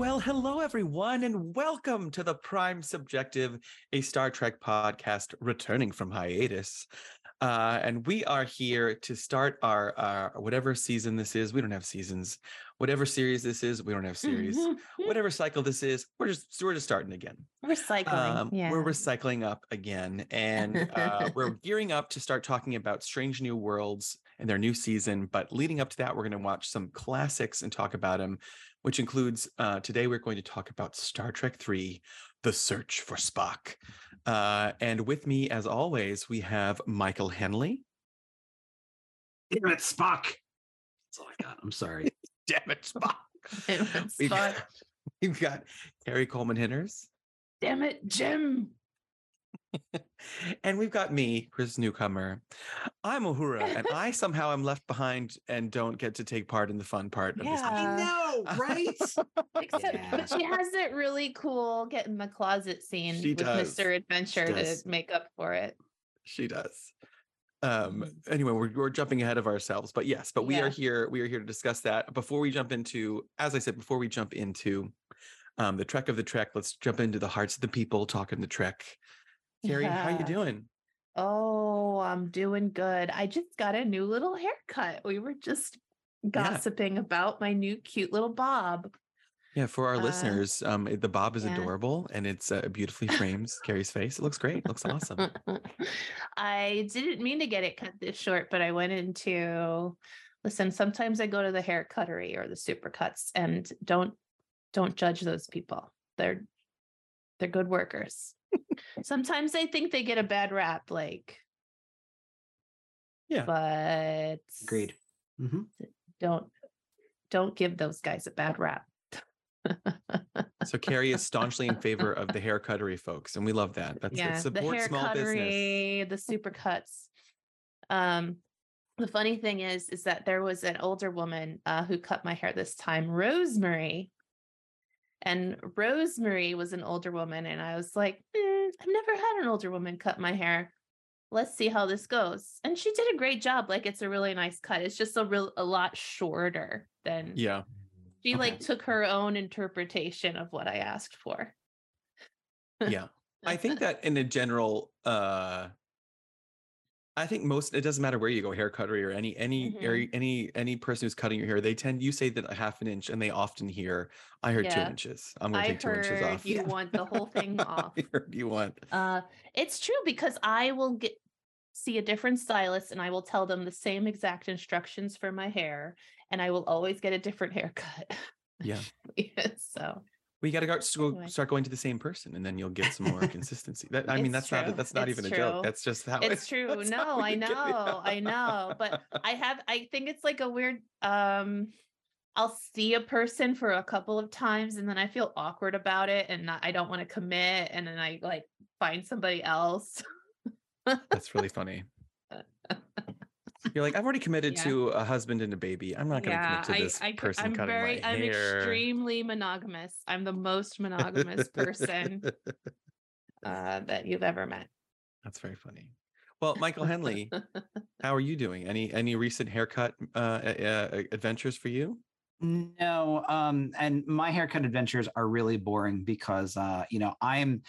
Well, hello, everyone, and welcome to the Prime Subjective, a Star Trek podcast returning from hiatus. Uh, and we are here to start our, our whatever season this is. We don't have seasons. Whatever series this is, we don't have series. whatever cycle this is, we're just we're just starting again. Recycling. Um, yeah. We're recycling up again, and uh, we're gearing up to start talking about Strange New Worlds and their new season. But leading up to that, we're going to watch some classics and talk about them, which includes uh, today we're going to talk about Star Trek Three: The Search for Spock. Uh, and with me, as always, we have Michael Henley. Damn it, Spock. That's all I got. I'm sorry. Damn it, Spock. Damn it, We've Spock. got, we've got Kari Coleman Hinners. Damn it, Jim. and we've got me, Chris Newcomer. I'm Uhura, and I somehow am left behind and don't get to take part in the fun part of this. Yeah. I know, right? Except, Yeah. but she has it really cool get in the closet scene She with does. Mr. Adventure to does. make up for it. She does. Um, anyway, we're, we're jumping ahead of ourselves, but yes, but we are here. We are here to discuss that. Before we jump into, as I said, before we jump into um, the trek of the trek, let's jump into the hearts of the people talking the trek. Kari, how you doing? Oh, I'm doing good. I just got a new little haircut. We were just gossiping about my new cute little bob. Yeah, for our Uh, listeners, um, the bob is yeah. adorable and it's uh, beautifully frames Kari's face. It looks great. It looks awesome. I didn't mean to get it cut this short, but I went into listen, sometimes I go to the hair cuttery or the supercuts and don't don't judge those people. They're they're good workers. Sometimes I think they get a bad rap, like Yeah. but Agreed. Mm-hmm. don't don't give those guys a bad rap. So Kari is staunchly in favor of the hair cuttery folks, and we love that. That's yeah, it. the small business. the supercuts. Um, the funny thing is, is that there was an older woman uh, who cut my hair this time, Rosemary. And Rosemary was an older woman, and I was like, "Mm, I've never had an older woman cut my hair. Let's see how this goes. And she did a great job. Like it's a really nice cut. It's just a real a lot shorter than Yeah. she okay. like took her own interpretation of what I asked for. Yeah. I think that in a general uh I think most it doesn't matter where you go, hair cuttery or any any Mhm. area any any person who's cutting your hair, they tend you say that a half an inch and they often hear, I heard two inches. I'm gonna I take two inches off. you want the whole thing off. You want. Uh, it's true because I will get see a different stylist and I will tell them the same exact instructions for my hair, and I will always get a different haircut. Yeah. so We gotta go, s- go start going to the same person and then you'll get some more consistency. That I mean that's not that's not It's even a joke. That's just how it's true. No, I it know, I know, but I have. I think it's like a weird. Um, I'll see a person for a couple of times and then I feel awkward about it, and not, I don't want to commit, and then I like find somebody else. That's really funny. You're like, I've already committed Yeah. to a husband and a baby. I'm not going to commit to this I, I, person I'm cutting very, my I'm hair. extremely monogamous. I'm the most monogamous person uh, that you've ever met. That's very funny. Well, Michael Henley, how are you doing? Any any recent haircut uh, uh, adventures for you? No, um, and my haircut adventures are really boring because uh, you know, I'm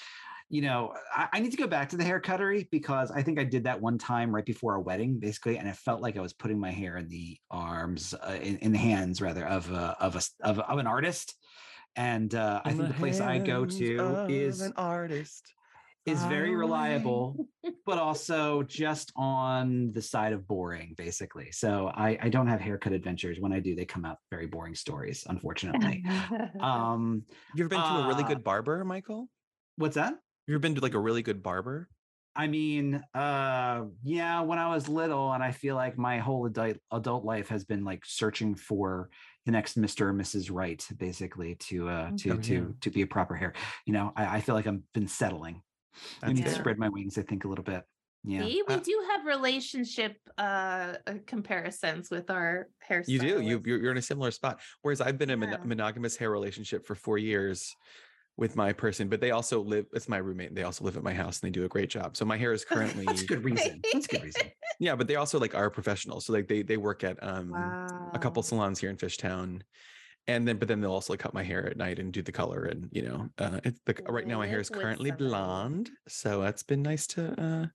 you know, I, I need to go back to the hair cuttery because I think I did that one time right before a wedding, basically, and it felt like I was putting my hair in the arms, uh, in, in the hands rather of a, of a of, of an artist. And uh, I think the place I go to is an artist. is very reliable, but also just on the side of boring, basically. So I, I don't have haircut adventures. When I do, they come out very boring stories, unfortunately. um, You ever been to a really Uh, good barber, Michael? what's that? You ever been to like a really good barber? I mean, uh, yeah, when I was little, and I feel like my whole adult adult life has been like searching for the next Mr. or Mrs. Right, basically, to uh to Oh, to yeah. to be a proper hair. You know, I, I feel like I've been settling. I That's need to spread my wings, I think, a little bit. Yeah. See, we Uh, do have relationship uh uh, comparisons with our hair. You do. You you're, you're in a similar spot. Whereas I've been in a mon- monogamous hair relationship for four years with my person, but they also live. It's my roommate. They also live at my house, and they do a great job. So my hair is currently That's good reason. That's good reason. yeah, but they also like are professionals. So like they they work at um a couple salons here in Fishtown, and then but then they'll also like cut my hair at night and do the color and you know uh it's the right now my hair is currently blonde so it's been nice to uh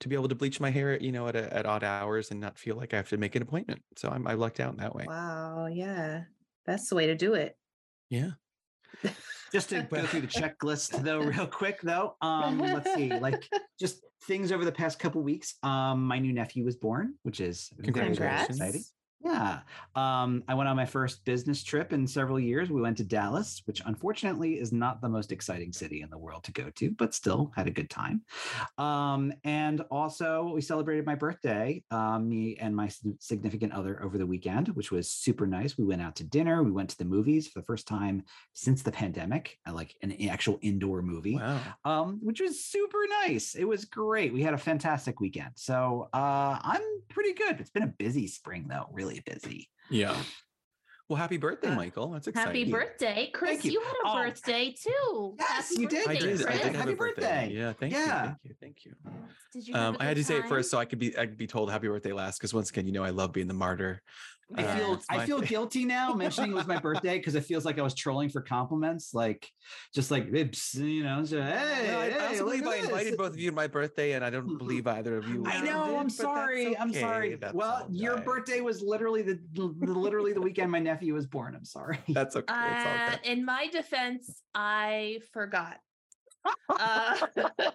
to be able to bleach my hair you know at a, at odd hours and not feel like i have to make an appointment so i'm i lucked out in that way Wow, yeah. That's the way to do it. yeah Just to go through the checklist though, real quick though. Um, let's see, like just things over the past couple weeks. Um, my new nephew was born, which is very, very exciting. Yeah. Um, I went on my first business trip in several years. We went to Dallas, which unfortunately is not the most exciting city in the world to go to, but still had a good time. Um, and also, we celebrated my birthday, um, me and my significant other over the weekend, which was super nice. We went out to dinner. We went to the movies for the first time since the pandemic, uh, like an actual indoor movie wow um, which was super nice. It was great. We had a fantastic weekend. So uh, I'm pretty good. It's been a busy spring, though, really busy. yeah well happy birthday Uh, michael that's exciting Happy birthday, Chris. you. You. had a Oh. birthday too. Yes, Happy you did, I birthday, did. I did have Happy a birthday. birthday. Yeah, thank you, thank you, thank you. Did you Um, a I had good to say it first so I could be I could be told happy birthday last because once again, you know, I love being the martyr. I Uh, feel it's I feel thing. guilty now mentioning it was my birthday because it feels like I was trolling for compliments, like just like "Oops," you know, so, hey, No, I, I hey, also believe I invited both of you to my birthday, and I don't believe either of you. I did, know. I'm but that's sorry. I'm sorry. that's Well, your right. birthday was literally the, the literally the weekend my nephew was born. I'm sorry. That's okay. Uh, good. in my defense, I forgot. Uh,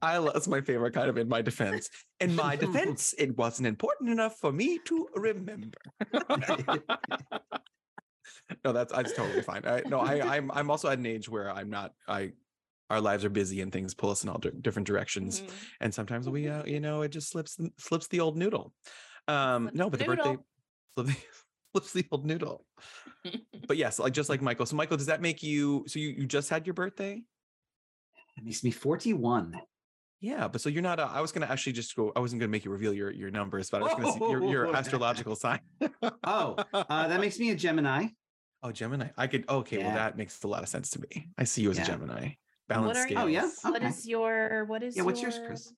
I love, my favorite kind of in my defense. In my defense, it wasn't important enough for me to remember. no, that's that's totally fine. I, no, I, I'm I'm also at an age where I'm not. I our lives are busy and things pull us in all di- different directions, mhm. and sometimes we, uh, you know, it just slips slips the old noodle. Um, no, but the birthday noodle. slip the, slips the old noodle. But yes, like just like Michael. So Michael, does that make you? So you you just had your birthday? It makes me 41. Yeah, but so you're not. Uh, I was gonna actually just go. I wasn't gonna make you reveal your your numbers, but I was gonna see your your Oh, astrological sign. Oh, uh, that makes me a Gemini. oh, Gemini. I could. Okay, well that makes a lot of sense to me. I see you as Yeah. a Gemini. Balance are scales. Oh, yeah? What Okay. is your what is Yeah, what's yours, Chris?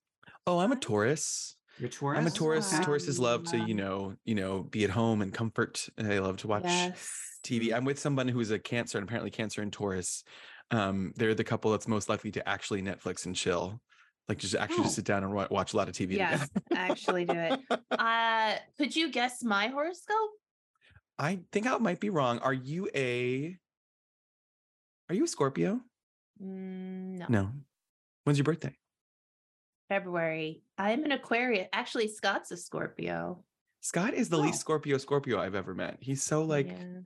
Oh, I'm a? Taurus. You're Taurus. I'm a Taurus. Okay. Tauruses love to, you know, you know, be at home and comfort. And they love to watch Yes. TV. I'm with someone who's a Cancer and apparently Cancer and Taurus. Um, they're the couple that's most likely to actually Netflix and chill, like just actually Oh. just sit down and watch a lot of TV. Yes, actually do it. Uh, could you guess my horoscope? I think I might be wrong. Are you a? Are you a Scorpio? Mm, no. No. When's your birthday? February. I'm an Aquarius. Actually, Scott's a Scorpio. Scott is the Oh. least Scorpio Scorpio I've ever met. He's so like Yeah.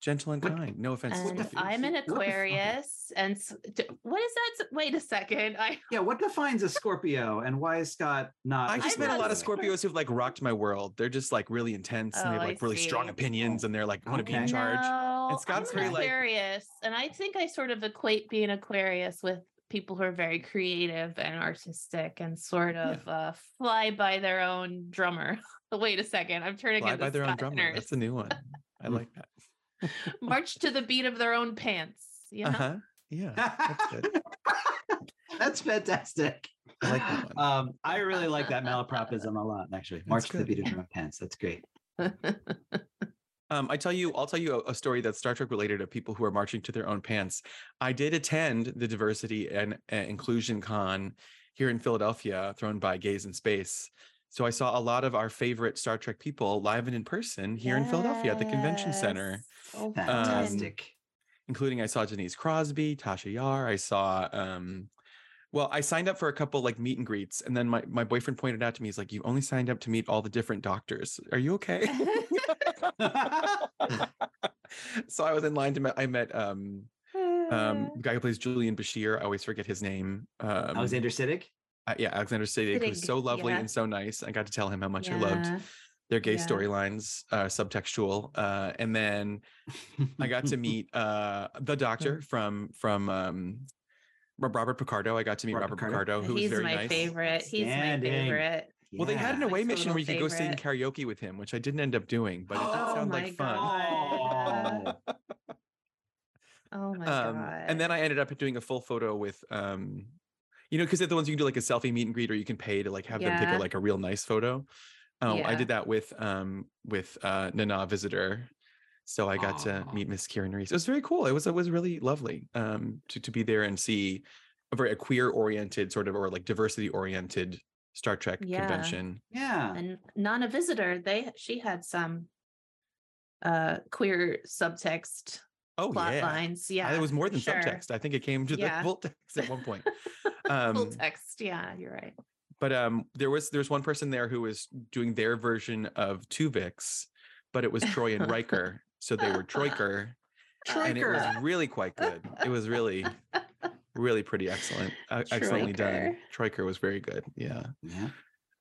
Gentle and kind. No offense. And. I'm an What the fuck? Aquarius. And s- d- what is that? Wait a second. I Yeah, what defines a Scorpio and why is Scott not? I just met a lot of Scorpios who've like rocked my world. They're just like really intense oh, and they have Oh, I like really strong opinions and they're like want to be in charge. No, and Scott's I'm very, an like- Aquarius, and I think I sort of equate being Aquarius with people who are very creative and artistic and sort Yeah. of uh, fly by their own drummer. Wait a second, I'm turning it. Fly into by their own drummer. Nurse. That's a new one. I like that. March to the beat of their own pants. You know? Uh-huh. Yeah. That's good. That's fantastic. I like that. Um, I really like that malapropism a lot, actually. March to the beat of drum and pants. That's great. Um, I tell you, I'll tell you a, a story that's Star Trek related of people who are marching to their own pants. I did attend the diversity and uh, inclusion con here in Philadelphia, thrown by Gays in Space. So I saw a lot of our favorite Star Trek people live and in person here in Philadelphia at the convention center, So Um. Fantastic. including I saw Denise Crosby, Tasha Yar. I saw, um, well, I signed up for a couple like meet and greets, and then my my boyfriend pointed out to me, he's like, "You only signed up to meet all the different doctors. Are you okay?" so I was in line to met. I met um um the guy who plays Julian Bashir. I always forget his name. Um, Alexander Siddig. uh, yeah, Alexander Siddig, who's so lovely yeah. and so nice. I got to tell him how much I loved Yeah. Their gay yeah. storylines, uh, subtextual. Uh, and then I got to meet uh, the doctor from from um, Robert Picardo. I got to meet Robert Robert, Picardo. Picardo, who was He's very my nice. favorite. He's my Outstanding. favorite. Well, they had an away mission where you could go sing karaoke with him, which I didn't end up doing, but it did Oh sound my like fun. God. Oh. Oh my um, god. and then I ended up doing a full photo with, um, you know, because they're the ones you can do like a selfie meet and greet, or you can pay to like have them take a, like a real nice photo. Oh, I did that with um with uh Nana Visitor. So I got to meet Miss Kira Nerys. It was very cool. It was it was really lovely um to to be there and see a very a queer oriented sort of or like diversity oriented Star Trek Yeah. convention. Yeah. and Nana Visitor, they she had some uh queer subtext Oh plot yeah. lines. Yeah. It was more than sure. subtext. I think it came to Yeah. the full text at one point. Full Um, text. Yeah, you're right. But um there was there's one person there who was doing their version of Tuvix, but it was Troi and Riker. So they were Troiker. and it was really quite good. It was really, really pretty excellent. Uh, excellently done. Troiker was very good. Yeah. Yeah.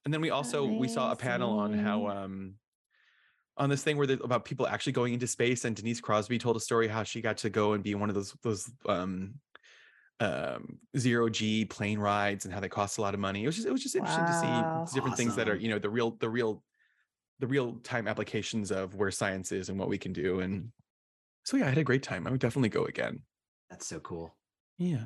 And then we also we saw a panel on how um on this thing where the, about people actually going into space and Denise Crosby told a story how she got to go and be one of those those um um zero G plane rides and how they cost a lot of money. It was just it was just interesting Wow. to see different things that are, you know, the real the real the real time applications of where science is and what we can do. And so yeah, I had a great time. I would definitely go again. That's so cool. Yeah.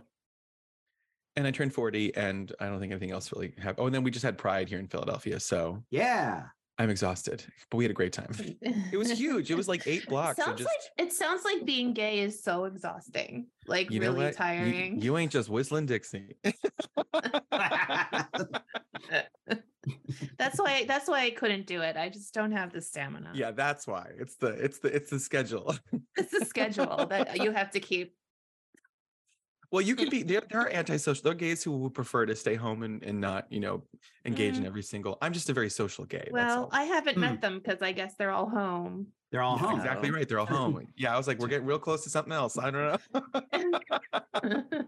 And I turned 40 and I don't think anything else really happened. Oh, and then we just had Pride here in Philadelphia. So Yeah. I'm exhausted, but we had a great time. It was huge. It was like eight blocks. Sounds just, like it sounds like being gay is so exhausting. Like you know really what? You- tiring. You, ain't just whistling Dixie. that's why that's why I couldn't do it. I just don't have the stamina. yeah, that's why. It's the it's the it's the schedule. It's the schedule that you have to keep. Well, you can be there, there are antisocial. There are gays who would prefer to stay home and, and not, you know, engage in Mm. every single. I'm just a very social gay. that's Well, all. I haven't Hmm. met them because I guess they're all home. They're all Yeah, home. exactly right. They're all home. Yeah, I was like, we're getting real close to something else. I don't know.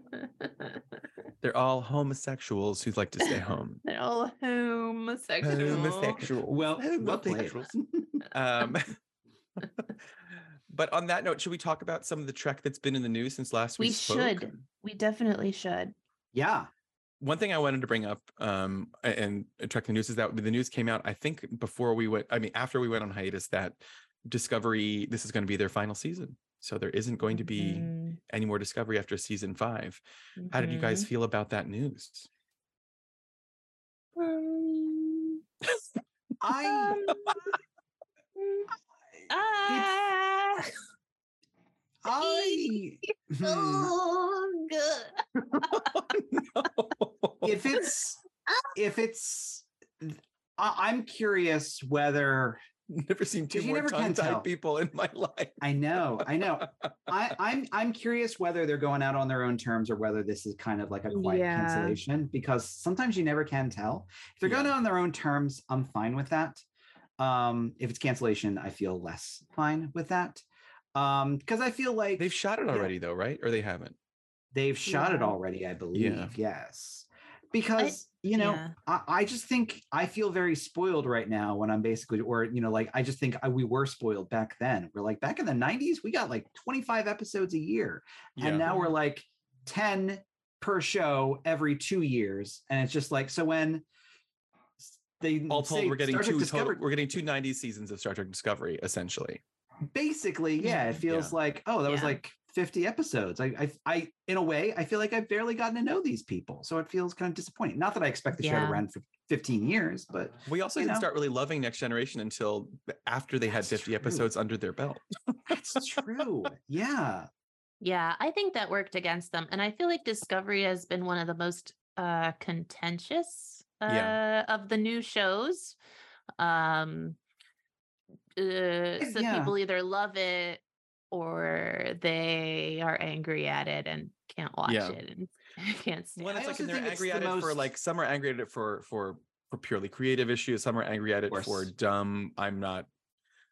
They're all homosexuals who'd like to stay home. they're all homosexual. Homosexual. Well, well. Homosexuals. um, but on that note, should we talk about some of the Trek that's been in the news since last we, We spoke? should. We definitely should. yeah. One thing I wanted to bring up um, and uh, Trek the news is that the news came out. I think before we went. I mean, after we went on hiatus, that Discovery this is going to be their final season. So there isn't going to be Mhm, any more Discovery after season five. How did you guys mhm. feel about that news? Um, I um, ah, I hmm, oh, no. if it's if it's I, I'm curious whether never seen two more tongue-tied people in my life. I know, I know. I, I'm I'm curious whether they're going out on their own terms or whether this is kind of like a quiet Yeah. cancellation because sometimes you never can tell. If they're going out on their own terms, I'm fine with that. Um, if it's cancellation, I feel less fine with that. Um, because I feel like They've shot it Yeah. already, though, right? Or they haven't? they've shot it already, I believe. Yes. Because you know, yeah. I, I just think I feel very spoiled right now when I'm basically, or you know, like I just think I, we were spoiled back then. We're like back in the '90s, we got like 25 episodes a year, and now we're like 10 per show every two years, and it's just like so when s- they all told, say we're getting two total, we're getting two 90s seasons of Star Trek Discovery, essentially. basically, yeah, it feels like oh, that was like 50 episodes. I, I, I, in a way, I feel like I've barely gotten to know these people, so it feels kind of disappointing. Not that I expect the show to run for 15 years, but We also didn't know. start really loving Next Generation until after they had 50 true. episodes under their belt. that's true. Yeah. Yeah, I think that worked against them. And I feel like Discovery has been one of the most uh contentious uh Yeah. of the new shows. Um uh, so yeah. people either love it or they are angry at it and can't watch Yeah. it and can't stand When I it's like, they're think it's angry the at it for like, some are angry at it for for for purely creative issues. Some are angry at it for dumb. I'm not.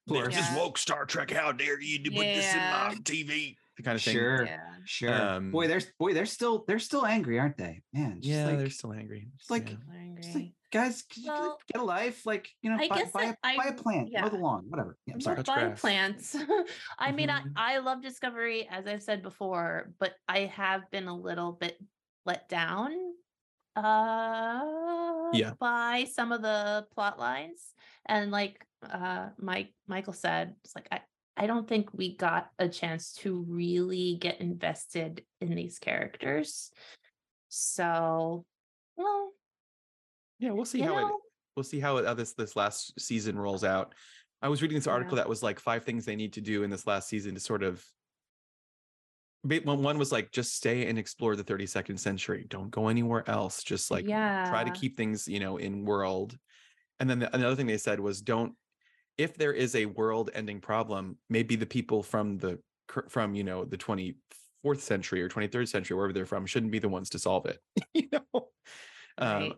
course. This Yeah. woke Star Trek. How dare you to put this in my TV? The kind of thing. Sure. Yeah. Sure. Um, boy, they're boy, they're still they're still angry, aren't they? Man, just Yeah, like, they're still angry. just like- Yeah. Angry. just like guys, could you Well, get a life? Like, you know, I buy, guess buy, that a, buy a I- plant, mow the lawn, whatever. Yeah, I'm sorry. Buy grass. plants. I mean. I, I love Discovery, as I've said before, but I have been a little bit let down uh Yeah. by some of the plot lines. And like uh Mike Michael said, it's like I, I don't think we got a chance to really get invested in these characters. So well, Yeah, we'll see how it we'll see how, how uh, this this last season rolls out. I was reading this article Yeah. that was like five things they need to do in this last season to sort of. one was like just stay and explore the 32nd century. Don't go anywhere else. Just like yeah. try to keep things you know in world. And then the, another thing they said was don't if there is a world ending problem, maybe the people from the from you know the 24th century or 23rd century wherever they're from shouldn't be the ones to solve it. you know. Um, Right.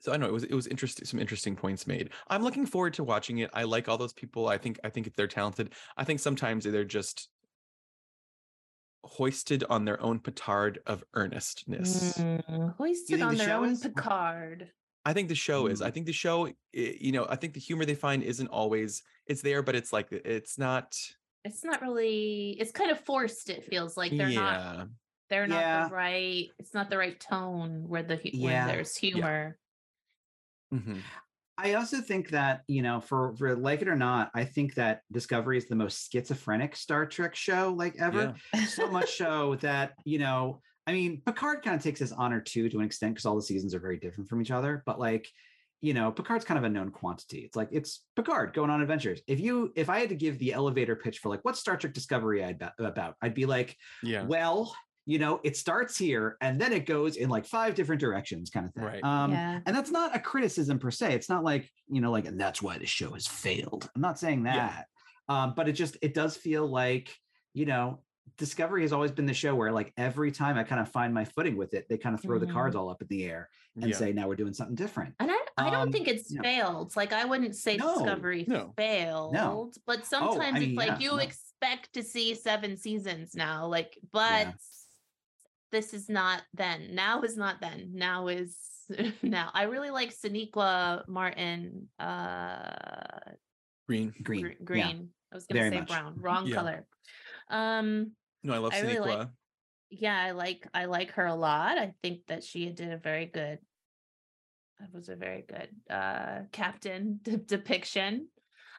so I know it was it was interesting some interesting points made. I'm looking forward to watching it. I like all those people. I think I think they're talented. I think sometimes they're just hoisted on their own petard of earnestness. Mm, hoisted on the their own is? Picard. I think the show is. I Mm. think the show, you know, I think the humor they find isn't always it's there, but it's like it's not. It's not really. It's kind of forced. It feels like they're not. They're not Yeah. the right. It's not the right tone where the hu- Yeah. when there's humor. Mhm. I also think that, you know, for, for like it or not, I think that Discovery is the most schizophrenic Star Trek show like ever. So much so that, you know, I mean, Picard kind of takes his honor too to an extent because all the seasons are very different from each other. But like, you know, Picard's kind of a known quantity. It's like it's Picard going on adventures. If you, if I had to give the elevator pitch for like what Star Trek Discovery I'd ba- about, I'd be like, yeah, well, you know, it starts here and then it goes in like five different directions, kind of thing. Right. Um, yeah. and that's not a criticism per se. It's not like, you know, like, and that's why the show has failed. I'm not saying Yeah. that. Um, but it just, it does feel like, you know, Discovery has always been the show where like every time I kind of find my footing with it, they kind of throw the cards all up in the air and yeah. say, now we're doing something different. And I, I don't Um, think it's yeah. failed. Like I wouldn't say No, Discovery no. failed, but sometimes mean, it's like yeah, you no. expect to see seven seasons now. Like, but this is not then. Now is not then. Now is now. I really like Sonequa Martin uh Green. Green. gr- yeah. green. I was gonna say much. brown, wrong Yeah. color. Um No, I love I really like- yeah, I like I like her a lot. I think that she did a very good that was a very good uh captain de- depiction.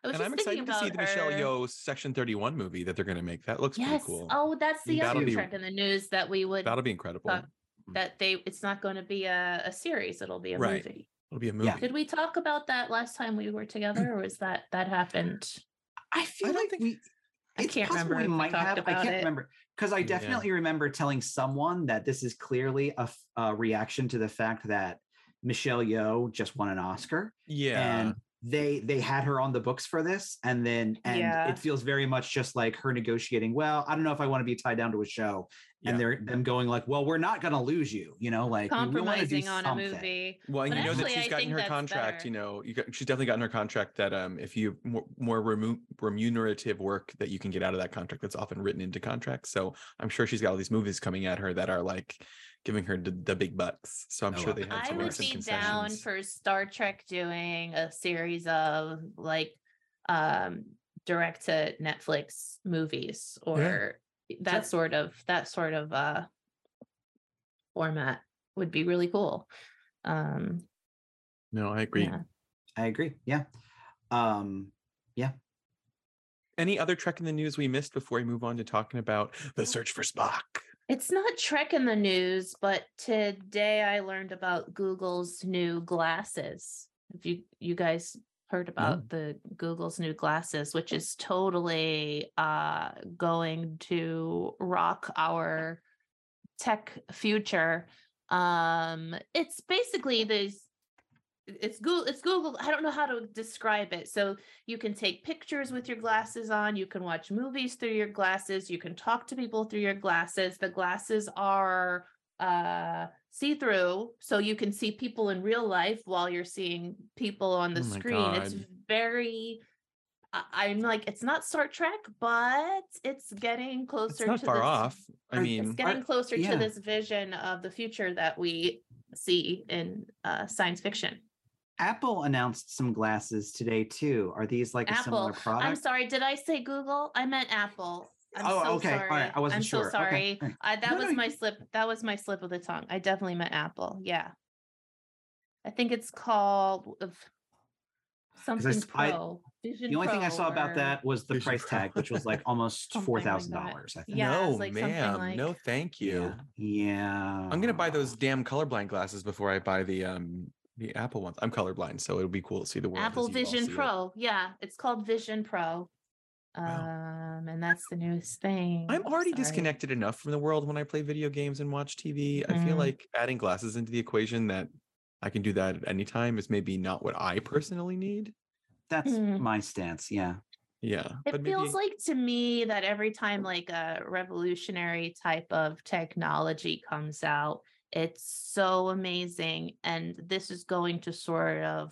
I was and I'm excited to see the Michelle Yeoh Section 31 movie that they're going to make. That looks Yes. pretty cool. Oh, that's the That'll other be- in the news that we would That'll be incredible. thought- that they it's not going to be a, a series, it'll be a Right. movie. It'll be a movie. Yeah. Did we talk about that last time we were together or was that that happened? I feel don't like think- we. I it's can't possible remember We if we might talked have. I can't it. remember because I Yeah. definitely remember telling someone that this is clearly a reaction to the fact that Michelle Yeoh just won an Oscar. yeah. and they they had her on the books for this and then and Yeah. it feels very much just like her negotiating well i don't know if i want to be tied down to a show Yeah. and they're them going like well we're not going to lose you you know like we, we want to do Compromising on a something movie. Well, But you know that she's gotten her that's contract. You know, you got, she's definitely gotten her contract that um, if you more, more remu- remunerative work that you can get out of that contract, that's often written into contracts. So I'm sure she's got all these movies coming at her that are like giving her the, the big bucks. So I'm Oh, sure they had I to would make some be down for Star Trek doing a series of like um direct to Netflix movies or that sort of that sort of uh format would be really cool. Um no, I agree. yeah. i agree yeah um yeah. Any other Trek in the news we missed before we move on to talking about the search for Spock? It's not Trek in the news, but today I learned about Google's new glasses. Have you you guys heard about the Google's new glasses, which is totally uh going to rock our tech future. Um it's basically these it's Google it's Google I don't know how to describe it. So you can take pictures with your glasses on, you can watch movies through your glasses, you can talk to people through your glasses. The glasses are uh see-through so you can see people in real life while you're seeing people on the Oh screen. It's very I- I'm like it's not Star Trek, but it's getting closer It's not to far this- off. I mean, it's getting closer yeah. to this vision of the future that we see in uh, science fiction. Apple announced some glasses today too are these like a similar product I'm sorry. Did I say Google? I meant Apple. I'm Oh, so okay. All sorry. right. I wasn't I'm sure. so sorry. All right. I, that No, was no, my you- slip. That was my slip of the tongue. I definitely meant Apple. Yeah. I think it's called something s- I- Pro. Vision the only thing i Pro saw about that was the Vision price Pro. tag which was like almost four thousand like dollars i think Yeah, no, like ma'am. like- No, thank you. yeah yeah I'm gonna buy those damn colorblind glasses before I buy the um The Apple ones. I'm colorblind, so it'll be cool to see the world. Apple Vision see it. Pro. Yeah, it's called Vision Pro. Wow. Um, and that's the newest thing. I'm already Sorry. disconnected enough from the world when I play video games and watch TV. I feel Mhm. like adding glasses into the equation that I can do that at any time is maybe not what I personally need. That's Mm. my stance. Yeah. Yeah. It but feels maybe- like to me that every time like a revolutionary type of technology comes out, it's so amazing. And this is going to sort of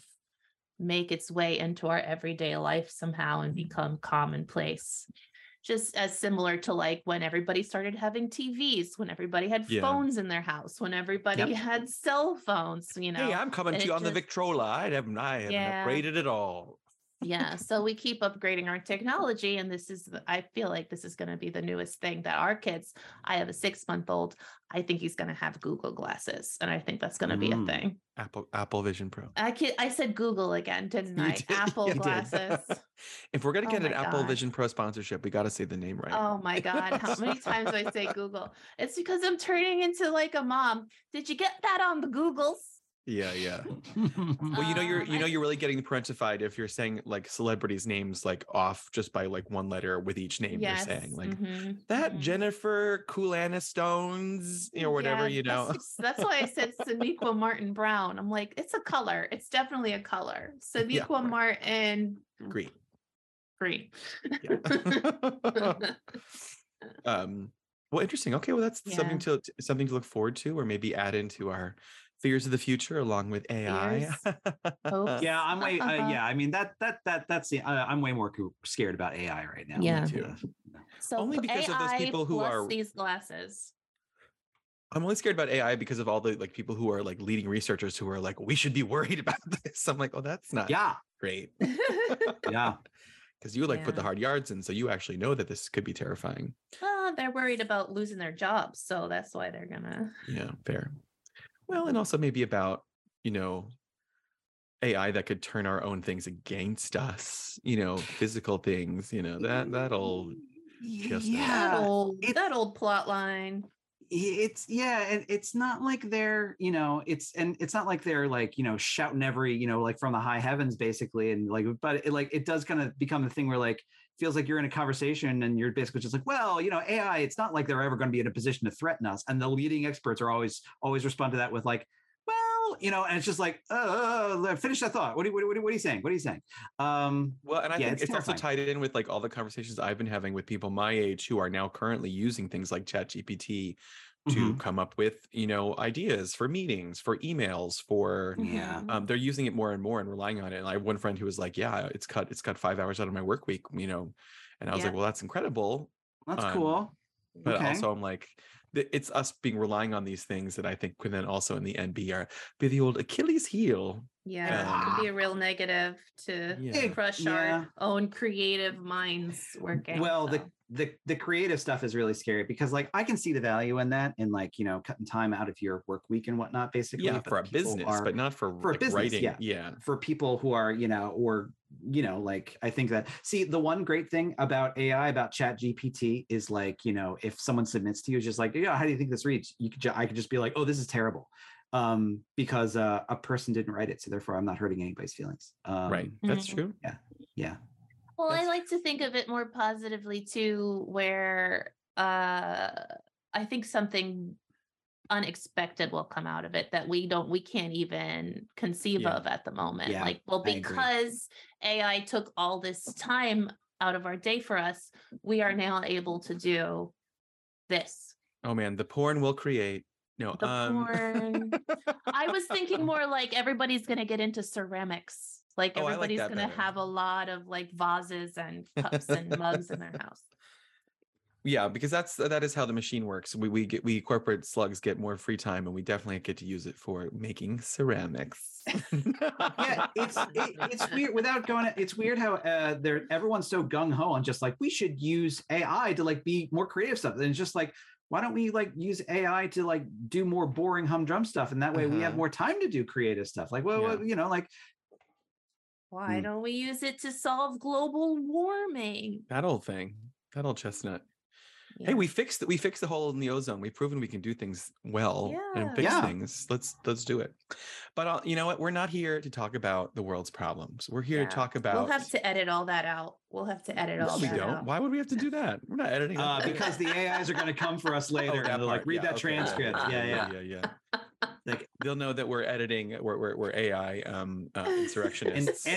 make its way into our everyday life somehow and mm-hmm. become commonplace. Just as similar to like when everybody started having TVs, when everybody had Yeah. phones in their house, when everybody had cell phones, you know. Hey, I'm coming and to you on the Victrola. I haven't I haven't Yeah. upgraded at all. Yeah so we keep upgrading our technology and this is i feel like this is going to be the newest thing that our kids i have a six month old i think he's going to have google glasses and i think that's going to be a Mm. thing. Apple Apple Vision Pro. i can i said google again didn't You i? did, apple glasses. If we're gonna Oh get an my Apple Vision Pro sponsorship, we got to say the name right. oh my god how many times do i say google? It's because i'm turning into like a mom. Did you get that on the googles Yeah, yeah. Well, you know you're Um, you know you're really getting parentified if you're saying like celebrities' names like off just by like one letter with each name yes you're saying. Like mhm, that mhm. Jennifer Coolana Stones, you know, whatever, Yeah, you know. That's, that's why I said Sonequa Martin Brown. I'm like, it's a color. It's definitely a color. Sonequa right. Martin Green. green. Yeah. um well interesting. Okay, well that's something to- something to look forward to or maybe add into our fears of the future along with AI. yeah, I'm way. Uh, yeah, I mean that that that that's the. Uh, I'm way more scared about AI right now. Yeah. too. uh, so only p- because of those people who are- these glasses. I'm only scared about AI because of all the like people who are like leading researchers who are like, we should be worried about this. I'm like, oh, that's not yeah, great. yeah. Because you like put the hard yards in, so you actually know that this could be terrifying. well, they're worried about losing their jobs, so that's why they're gonna. Yeah, fair. Well, and also maybe about, you know, AI that could turn our own things against us, you know, physical things, you know, that that'll just a- that old it- that old plot line. it's yeah and it's not like they're you know it's and it's not like they're like you know shouting every you know like from the high heavens basically and like but it like it does kind of become the thing where like feels like you're in a conversation and you're basically just like well you know ai it's not like they're ever going to be in a position to threaten us. And the leading experts are always always respond to that with like well you know and it's just like uh, uh finish that thought. What are, you- what, are, what are you saying? What are you saying? Um Well, and I Yeah, think it's it's, also tied in with like all the conversations I've been having with people my age who are now currently using things like ChatGPT to mhm, come up with, you know, ideas for meetings, for emails, for Yeah. Mhm. um, they're using it more and more and relying on it. And I have one friend who was like, "Yeah, it's cut, it's cut five hours out of my work week," you know, and I was Yeah. like, "Well, that's incredible." that's um, cool But Okay. also, I'm like, it's us being relying on these things that I think could then also in the end be our be the old Achilles heel. Yeah, it could be a real negative to Yeah. crush yeah. our own creative minds working. well so. the the the creative stuff is really scary because like i can see the value in that in like you know cutting time out of your work week and whatnot basically Yeah, for a business, are- but not for, for a like, business, writing. yeah. yeah. for people who are you know or you know like i think that see the one great thing about ai about chat gpt is like you know if someone submits to you it's just like yeah how do you think this reads you could ju- i could just be like oh this is terrible um because uh, a person didn't write it so therefore i'm not hurting anybody's feelings um, right. That's true. Yeah, yeah Well, I like to think of it more positively too, where uh I think something unexpected will come out of it that we don't we can't even conceive Yeah. of at the moment. Yeah, like, well, because AI took all this time out of our day for us, we are now able to do this. Oh man, the porn will create. No, The um, porn. I was thinking more like everybody's gonna get into ceramics. Like Oh, I like everybody's gonna better. have a lot of like vases and cups and mugs in their house. yeah, because that's that is how the machine works. We we get we corporate slugs get more free time, and we definitely get to use it for making ceramics. yeah, it's it, it's weird without going. It's weird how uh, they're everyone's so gung ho on just like we should use AI to like be more creative stuff. And it's just like why don't we like use AI to like do more boring humdrum stuff, and that way we have Uh-huh. more time to do creative stuff. Like well, Yeah. well, you know, like Why Hmm. don't we use it to solve global warming? that old thing, that old chestnut. Hey, we fixed we fixed the hole in the ozone. We've proven we can do things well and fix Yeah. things. Let's let's do it. But uh, you know what? We're not here to talk about the world's problems. We're here Yeah. to talk about. We'll have to edit all that out. We'll have to edit No, all we that don't. out. Why would we have to do that? We're not editing. Uh, because the AIs are going to come for us later Oh, and that they're like, read Yeah, that okay. transcript. Yeah, yeah. yeah, yeah. Like, They'll know that we're editing. We're we're, we're AI um, uh, and, insurrectionists.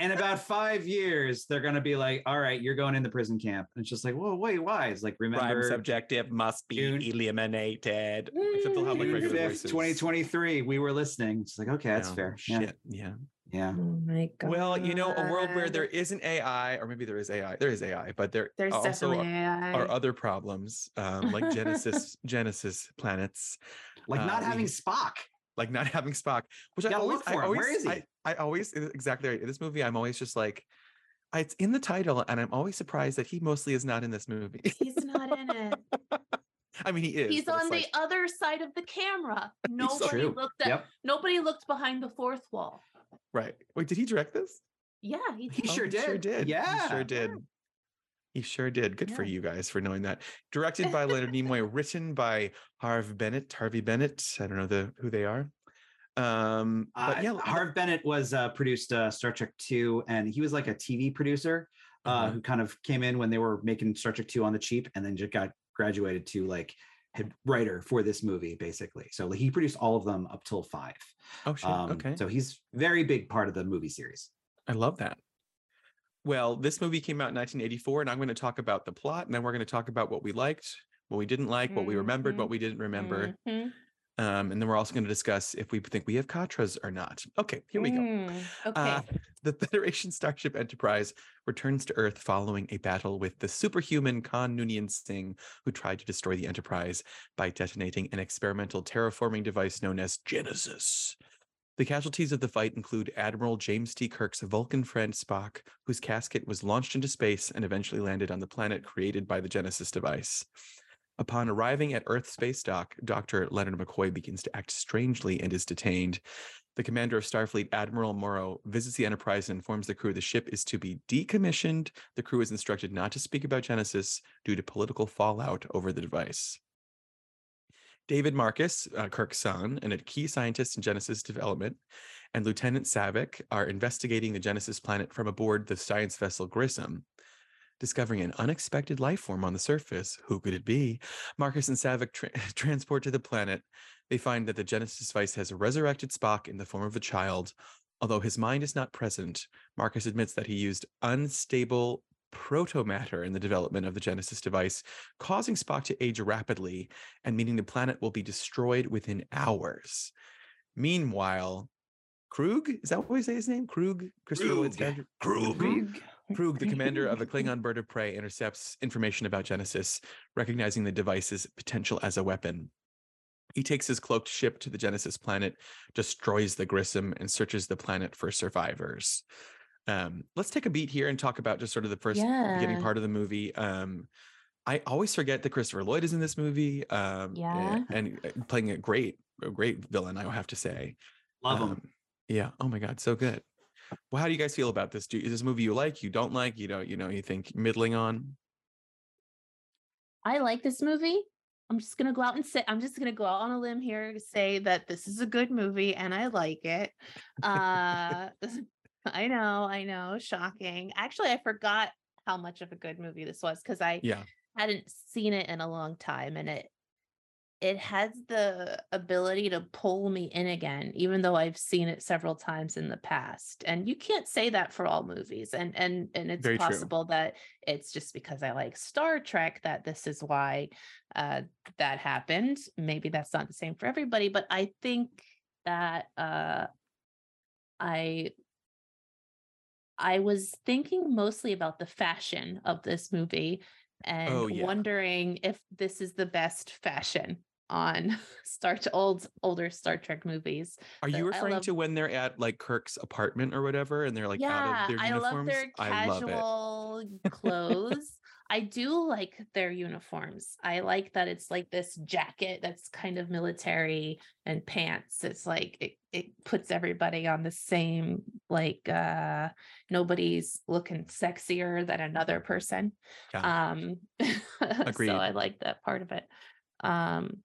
and about five years, they're going to be like, all right, you're going in the prison camp. And it's just like, whoa, wait, why? It's like, Prime remember subjective must be June- eliminated. Except they'll have like June regular 5th, voices. 2023, we were listening. It's like, okay, that's Yeah. fair. Yeah. Shit. Yeah. Yeah. Oh my god. Well, you know, a world where there God. isn't AI, or maybe there is AI. There is AI, but there there's also definitely are, AI. are other problems, um, like Genesis Genesis planets, Like Uh, not we- having Spock. like not having Spock, which I Gotta always, look I for him. always, Where is he? I, I always exactly right. In this movie, I'm always just like, I- it's in the title, and I'm always surprised that he mostly is not in this movie. He's not in it. I mean, he is. He's on the like- other side of the camera. Nobody looked at Yep. nobody looked behind the fourth wall. right. Wait, did he direct this? Yeah, he He did. sure Sure did. did. He Yeah. sure did. He sure did. Good for you guys for knowing that. Directed by Leonard Nimoy, written by Harve Bennett, Harvey Bennett. I don't know the who they are. Um, but Uh, yeah, Harve Bennett was uh, produced uh, Star Trek 2, and he was like a TV producer uh, Uh-huh. who kind of came in when they were making Star Trek 2 on the cheap and then just got graduated to like head writer for this movie, basically. So like, he produced all of them up till five. oh shit. Um, okay. So he's very big part of the movie series. I love that. Well, this movie came out in 1984, and I'm going to talk about the plot, and then we're going to talk about what we liked, what we didn't like, what we remembered, what Mhm. we didn't remember, Mhm. um, and then we're also going to discuss if we think we have Katras or not. Okay, here we go. Mm, Okay. Uh, the Federation Starship Enterprise returns to Earth following a battle with the superhuman Khan Noonien Singh, who tried to destroy the Enterprise by detonating an experimental terraforming device known as Genesis. The casualties of the fight include Admiral James T. Kirk's Vulcan friend Spock, whose casket was launched into space and eventually landed on the planet created by the Genesis device. Upon arriving at Earth Space Dock, Dr. Leonard McCoy begins to act strangely and is detained. The commander of Starfleet, Admiral Morrow, visits the Enterprise and informs the crew the ship is to be decommissioned. The crew is instructed not to speak about Genesis due to political fallout over the device. David Marcus, uh, Kirk's son, and a key scientist in Genesis development, and Lieutenant Saavik are investigating the Genesis planet from aboard the science vessel Grissom. Discovering an unexpected life form on the surface, who could it be? Marcus and Saavik tra- transport to the planet. They find that the Genesis device has resurrected Spock in the form of a child. Although his mind is not present, Marcus admits that he used unstable protomatter in the development of the Genesis device, causing Spock to age rapidly and meaning the planet will be destroyed within hours. Meanwhile, Krug, is that what we say his name? Krug? Christopher Lloyd's Krug. Krug. Krug, the commander of a Klingon bird of prey, intercepts information about Genesis, recognizing the device's potential as a weapon. He takes his cloaked ship to the Genesis planet, destroys the Grissom, and searches the planet for survivors. Um, let's take a beat here and talk about just sort of the first beginning part of the movie. Um, I always forget that Christopher Lloyd is in this movie. Um, Yeah. and uh, playing a great, a great villain, I have to say. Love him. Um, yeah. Oh my God, so good. Well, how do you guys feel about this? Do is this a movie you like? You don't like? You don't? You know? You think middling on? I like this movie. I'm just gonna go out and say I'm just gonna go out on a limb here to say that this is a good movie and I like it. Uh I know, I know, shocking. Actually, I forgot how much of a good movie this was because I Yeah. hadn't seen it in a long time and it it has the ability to pull me in again even though i've seen it several times in the past and you can't say that for all movies and and and it's Very true. possible that it's just because i like star trek that this is why uh that happened maybe that's not the same for everybody but i think that uh i I was thinking mostly about the fashion of this movie and Oh, yeah. wondering if this is the best fashion on Star old older Star Trek movies. Are you So I referring love- to when they're at like Kirk's apartment or whatever, and they're like yeah, out of their I uniforms? love their I love casual clothes. I do like their uniforms. I like that it's like this jacket that's kind of military and pants. It's like it, it puts everybody on the same like uh nobody's looking sexier than another person. Yeah. Um Agreed. so I like that part of it. Um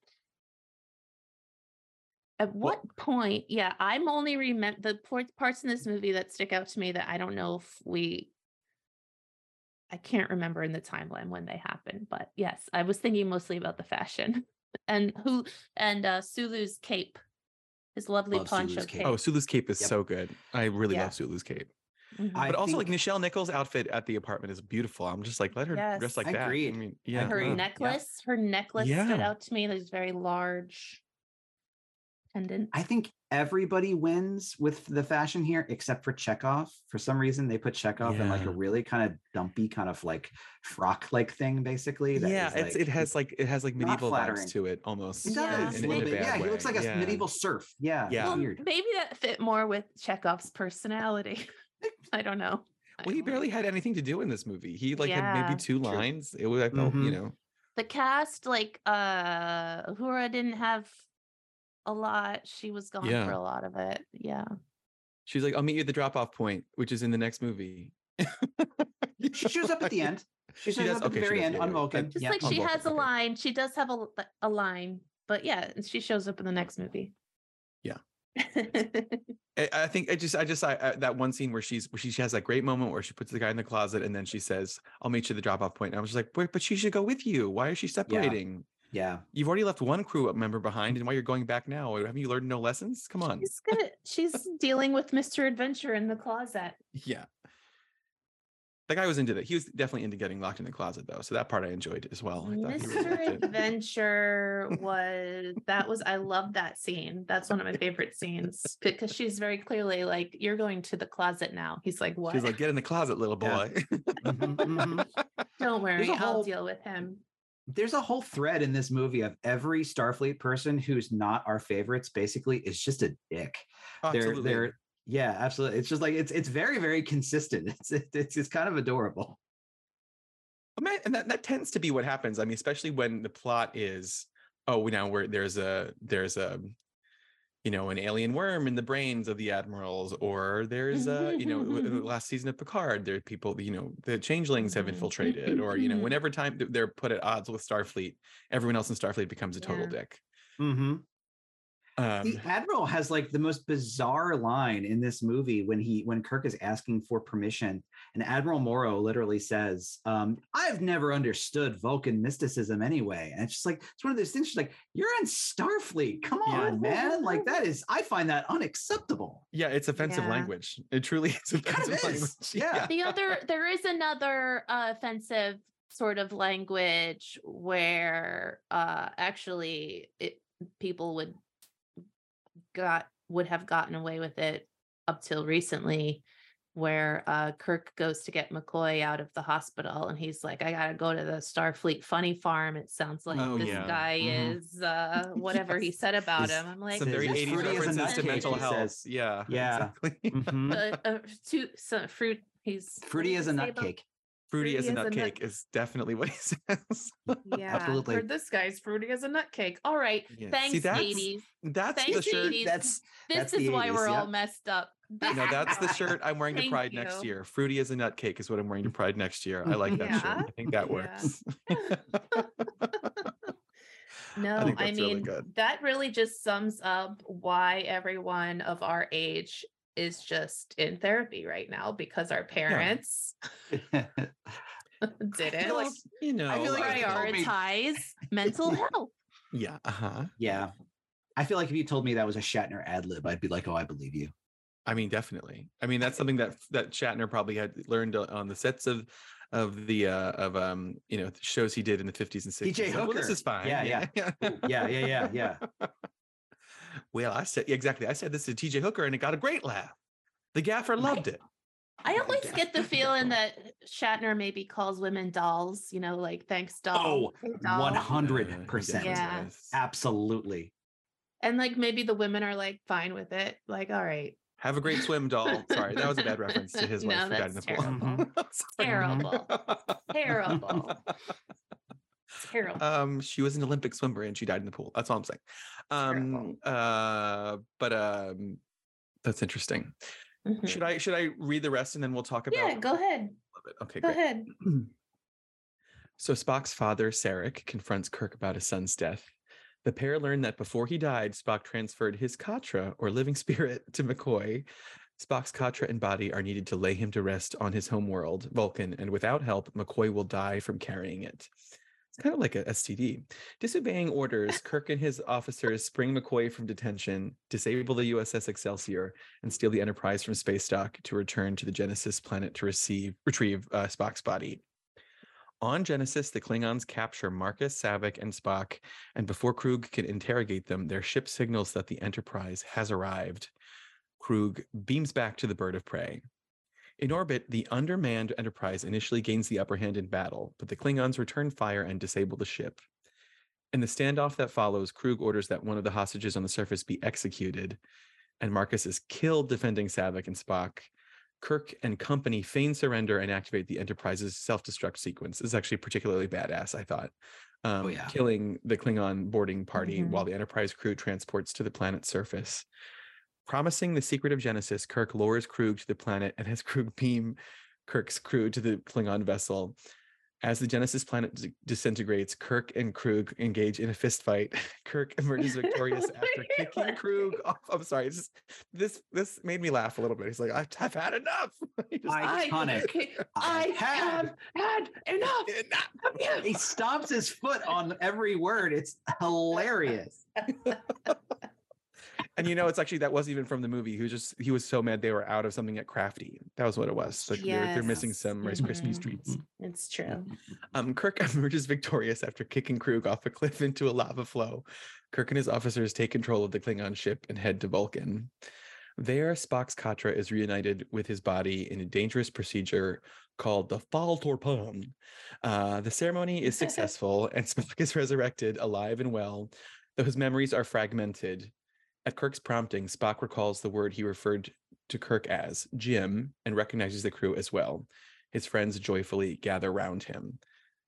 at what point, yeah, I'm only remember the parts in this movie that stick out to me that I don't know if we I can't remember in the timeline when they happened, but yes, I was thinking mostly about the fashion and who and uh Sulu's cape, his lovely Love poncho Sulu's cape. cape. Oh, Sulu's cape is Yep. so good. I really Yeah. love Sulu's cape. Mhm. I but also like Nichelle Nichols' outfit at the apartment is beautiful. I'm just like, let her dress Yes. like that. Agreed. I mean, yeah. her uh, necklace, her necklace stood out to me. There's very large pendant. I think everybody wins with the fashion here except for Chekhov. For some reason, they put Chekhov in like a really kind of dumpy, kind of like frock like thing, basically. that yeah, is, it's, like- it has like it has like medieval flattering. vibes to it almost. It Yeah. does in- a in little bit. bad Yeah, he looks like a Yeah. medieval serf. Yeah, Yeah. Well, weird. maybe that fit more with Chekhov's personality. I don't know. I Well, he barely had anything to do in this movie. He like had maybe two True. lines. It was I felt, you Mhm. know, the cast like uh Uhura didn't have a lot. She was gone Yeah. for a lot of it. Yeah. she's like, I'll meet you at the drop off point, which is in the next movie. She shows up at the end. She shows does- up at okay, the very does, end yeah, on. Vulcan. Just Yeah. like she Vulcan, has a okay. line. She does have a a line. But yeah, she shows up in the next movie. Yeah. I, I think I just I just I, I, that one scene where she's where she, she has that great moment where she puts the guy in the closet and then she says, "I'll meet you at the drop off point." And I was just like, "Wait, but she should go with you. Why is she separating? Yeah. You've already left one crew member behind, and why you're going back now? Haven't you learned no lessons? Come on." she's good. She's dealing with Mr. Adventure in the closet. Yeah. That guy was into that. He was definitely into getting locked in the closet though. So that part I enjoyed as well. I really Mr. Adventure was that was I love that scene. That's one of my favorite scenes because she's very clearly like, You're going to the closet now. He's like, What? She's like, get in the closet, little Yeah. boy. Mhm, mhm. Don't worry, I'll deal with him. There's a whole thread in this movie of every Starfleet person who's not our favorites. Basically, is just a dick. Oh, they're Absolutely. they're yeah, absolutely. It's just like it's it's very very consistent. It's it's it's kind of adorable. And that, that tends to be what happens. I mean, especially when the plot is, oh, we now we're there's a there's a you know an alien worm in the brains of the admirals, or there's a you know w- the last season of Picard, there are people you know the changelings have Mhm. infiltrated, or you know whenever time they're put at odds with Starfleet, everyone else in Starfleet becomes a total Yeah. dick. Mm-hmm. Um, the admiral has like the most bizarre line in this movie when he when kirk is asking for permission and admiral morrow literally says um i've never understood vulcan mysticism anyway and it's just like it's one of those things she's like you're in starfleet come Yeah. on man like that is i find that unacceptable yeah, it's offensive Yeah. language. It truly is It kind of offensive is, yeah. the other there is another uh, offensive sort of language where uh actually it people would got would have gotten away with it up till recently where uh Kirk goes to get McCoy out of the hospital and he's like I got to go to the Starfleet funny farm it sounds like Oh, this yeah. guy Mhm. is uh whatever he said about Is him I'm like Some very 80s "Fruity as a references to mental health. says. Yeah. Yeah. Exactly. Mhm. uh, uh, to some fruit he's what fruity did as a say about- nutcake Fruity as a Fruity as a nut- nutcake is definitely what he says. Yeah, Absolutely. Heard this guy's fruity as a nutcake. All right, Yeah. See, thanks, that's- ladies. That's Thanks, the shirt. ladies. that's This that's is why 80s, we're all messed up. You know, that's the shirt I'm wearing to Thank Pride next year. Fruity as a nutcake is what I'm wearing to Pride next year. I like that shirt. I think that Yeah. works. No, I, think that's really mean that really just sums up why everyone of our age is just in therapy right now because our parents didn't Well, you know, I feel like if you told me- prioritize mental health. yeah, uh-huh. yeah i feel like if you told me that was a shatner ad lib i'd be like oh i believe you I mean, definitely. I mean, that's something that that Shatner probably had learned on the sets of of the uh of um you know shows he did in the 50s and 60s. TJ Like, well, this Hooker. is fine. Yeah, yeah. yeah yeah yeah yeah well, I said exactly. I said this to TJ Hooker and it got a great laugh. The gaffer loved it. I always get the feeling that Shatner maybe calls women dolls, you know, like thanks doll. Oh, doll." 100%. Uh, yeah. absolutely And like maybe the women are like fine with it. Like, all right, Have a great swim, doll. Sorry, that was a bad reference to his wife No, who died in the that's pool. terrible. Terrible. terrible. Terrible. Um, she was an Olympic swimmer and she died in the pool. That's all I'm saying. Um, uh, but um, that's interesting. Mhm. Should I should I read the rest and then we'll talk about? It? Yeah, go ahead. it? Okay, Go great. ahead. So Spock's father, Sarek, confronts Kirk about his son's death. The pair learn that before he died, Spock transferred his Katra, or living spirit, to McCoy. Spock's Katra and body are needed to lay him to rest on his home world, Vulcan, and without help, McCoy will die from carrying it. It's kind of like a STD. Disobeying orders, Kirk and his officers spring McCoy from detention, disable the USS Excelsior, and steal the Enterprise from space dock to return to the Genesis planet to receive retrieve uh, Spock's body. On Genesis, the Klingons capture Marcus, Saavik, and Spock, and before Kruge can interrogate them, their ship signals that the Enterprise has arrived. Kruge beams back to the bird of prey. In orbit, the undermanned Enterprise initially gains the upper hand in battle, but the Klingons return fire and disable the ship. In the standoff that follows, Kruge orders that one of the hostages on the surface be executed, and Marcus is killed defending Saavik and Spock. Kirk and company feign surrender and activate the Enterprise's self-destruct sequence. This is actually particularly badass, I thought. Um, yeah. Killing the Klingon boarding party Mhm. while the Enterprise crew transports to the planet's surface. Promising the secret of Genesis, Kirk lowers Kruge to the planet and has Kruge beam Kirk's crew to the Klingon vessel. As the Genesis planet dis- disintegrates, Kirk and Kruge engage in a fist fight. Kirk emerges victorious after kicking Kruge off. I'm sorry, just, this this made me laugh a little bit. He's like, I've, I've had enough. Just- I- Iconic. I, I have had enough Enough. he stomps his foot on every word. It's hilarious. And you know, it's actually that wasn't even from the movie. He was just he was so mad they were out of something at Crafty. That was what it was. Like they're, they're missing some Rice Krispie Mhm. treats. It's true. Um, Kirk emerges victorious after kicking Kruge off a cliff into a lava flow. Kirk and his officers take control of the Klingon ship and head to Vulcan. There, Spock's Katra is reunited with his body in a dangerous procedure called the Fal-tor-pan. Uh, the ceremony is successful, and Spock is resurrected alive and well, though his memories are fragmented. At Kirk's prompting, Spock recalls the word he referred to Kirk as Jim and recognizes the crew as well. His friends joyfully gather round him.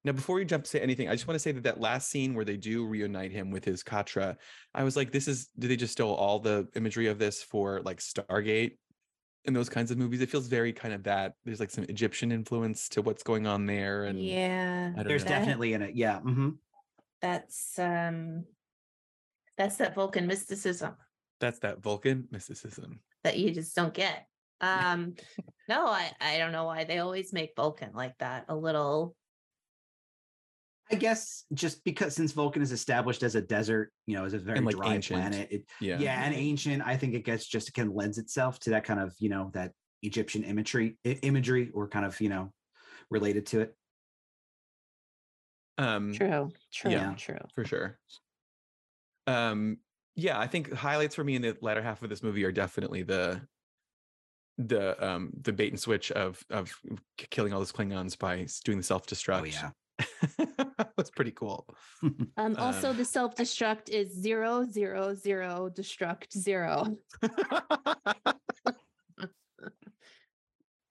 Now, before we jump to say anything, I just want to say that that last scene where they do reunite him with his Katra, I was like, this is, did they just steal all the imagery of this for like Stargate and those kinds of movies? It feels very kind of that. There's like some Egyptian influence to what's going on there. And yeah. There's know. Definitely in it. Yeah. mhm. That's um that's that Vulcan mysticism that's that Vulcan mysticism. that you just don't get. Um no, I I don't know why they always make Vulcan like that. A little I guess just because since Vulcan is established as a desert, you know, as a very like, dry ancient. planet, it, Yeah. yeah. and ancient. I think it gets just kind of lends itself to that kind of you know that Egyptian imagery, i- imagery, or kind of you know related to it. Um, true, true, yeah. true. for sure. Um, yeah, I think highlights for me in the latter half of this movie are definitely the the um the bait and switch of of killing all those Klingons by doing the self destruct. Oh yeah. That's pretty cool. Um also Um, the self-destruct is zero zero zero destruct zero.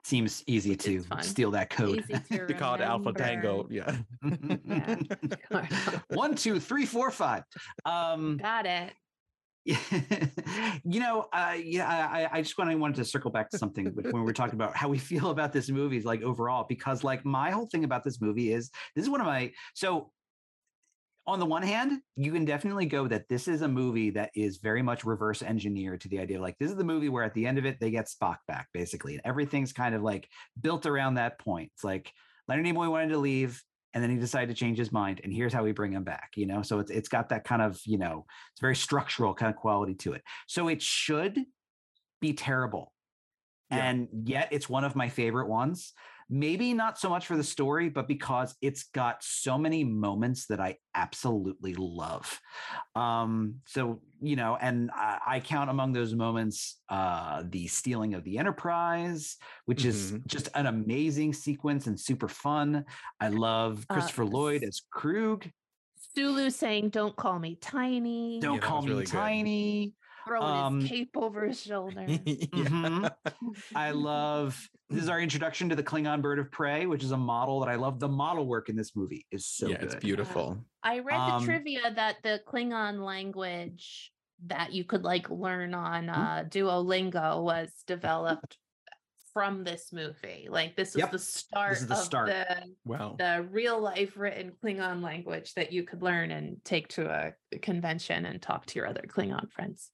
Seems easy to steal that code. Easy to they call it Alpha Tango. Yeah. Yeah. One, two, three, four, five. Um, Got it. you know, uh, yeah, I, I- just want I wanted to circle back to something when we were talking about how we feel about this movie, like overall, because like my whole thing about this movie is this is one of my so. On the one hand, you can definitely go that this is a movie that is very much reverse engineered to the idea of like this is the movie where at the end of it they get Spock back basically, and everything's kind of like built around that point. It's like Leonard Nimoy wanted to leave, and then he decided to change his mind, and here's how we bring him back. You know, so it's it's got that kind of you know it's very structural kind of quality to it. So it should be terrible. Yeah. And yet it's one of my favorite ones. Maybe not so much for the story, but because it's got so many moments that I absolutely love. Um, so you know, and I, I count among those moments uh the stealing of the Enterprise, which is Mhm. just an amazing sequence and super fun. I love Uh, Christopher Lloyd as Kruge. Sulu saying, "Don't call me tiny." Don't Yeah, call me really good. Tiny. throwing Um, his cape over his shoulder. Mhm. I love this is our introduction to the Klingon bird of prey, which is a model that I love. The model work in this movie is so yeah, good. it's beautiful. I read Um, the trivia that the Klingon language that you could like learn on Hmm? uh, Duolingo was developed from this movie. Like this was Yep, the start is the of start. the Wow. the real life written Klingon language that you could learn and take to a convention and talk to your other Klingon friends.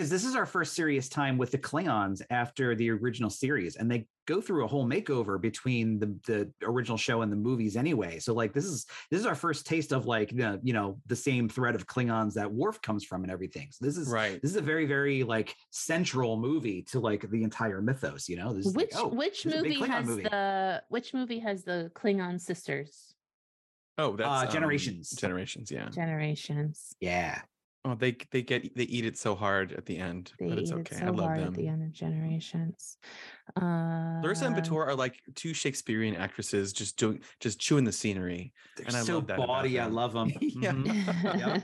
Because this is our first serious time with the Klingons after the original series, and they go through a whole makeover between the the original show and the movies anyway. So like this is this is our first taste of like the you know the same thread of Klingons that Worf comes from and everything. So this is Right. this is a very very like central movie to like the entire mythos. You know, this is like, Which oh, which this is a big movie Klingon has movie. the which movie has the Klingon sisters? Oh, that's um, Generations. Generations, yeah. Generations. yeah. Oh, they they get they eat it so hard at the end, They but it's okay. it so I love hard them. at the end of Generations. Uh, Lursa and B'Etor are like two Shakespearean actresses just doing just chewing the scenery. They're And I so love that about bawdy. I them. love them. Yeah.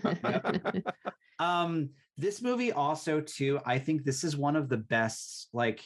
Yep, um this movie also too i think this is one of the best like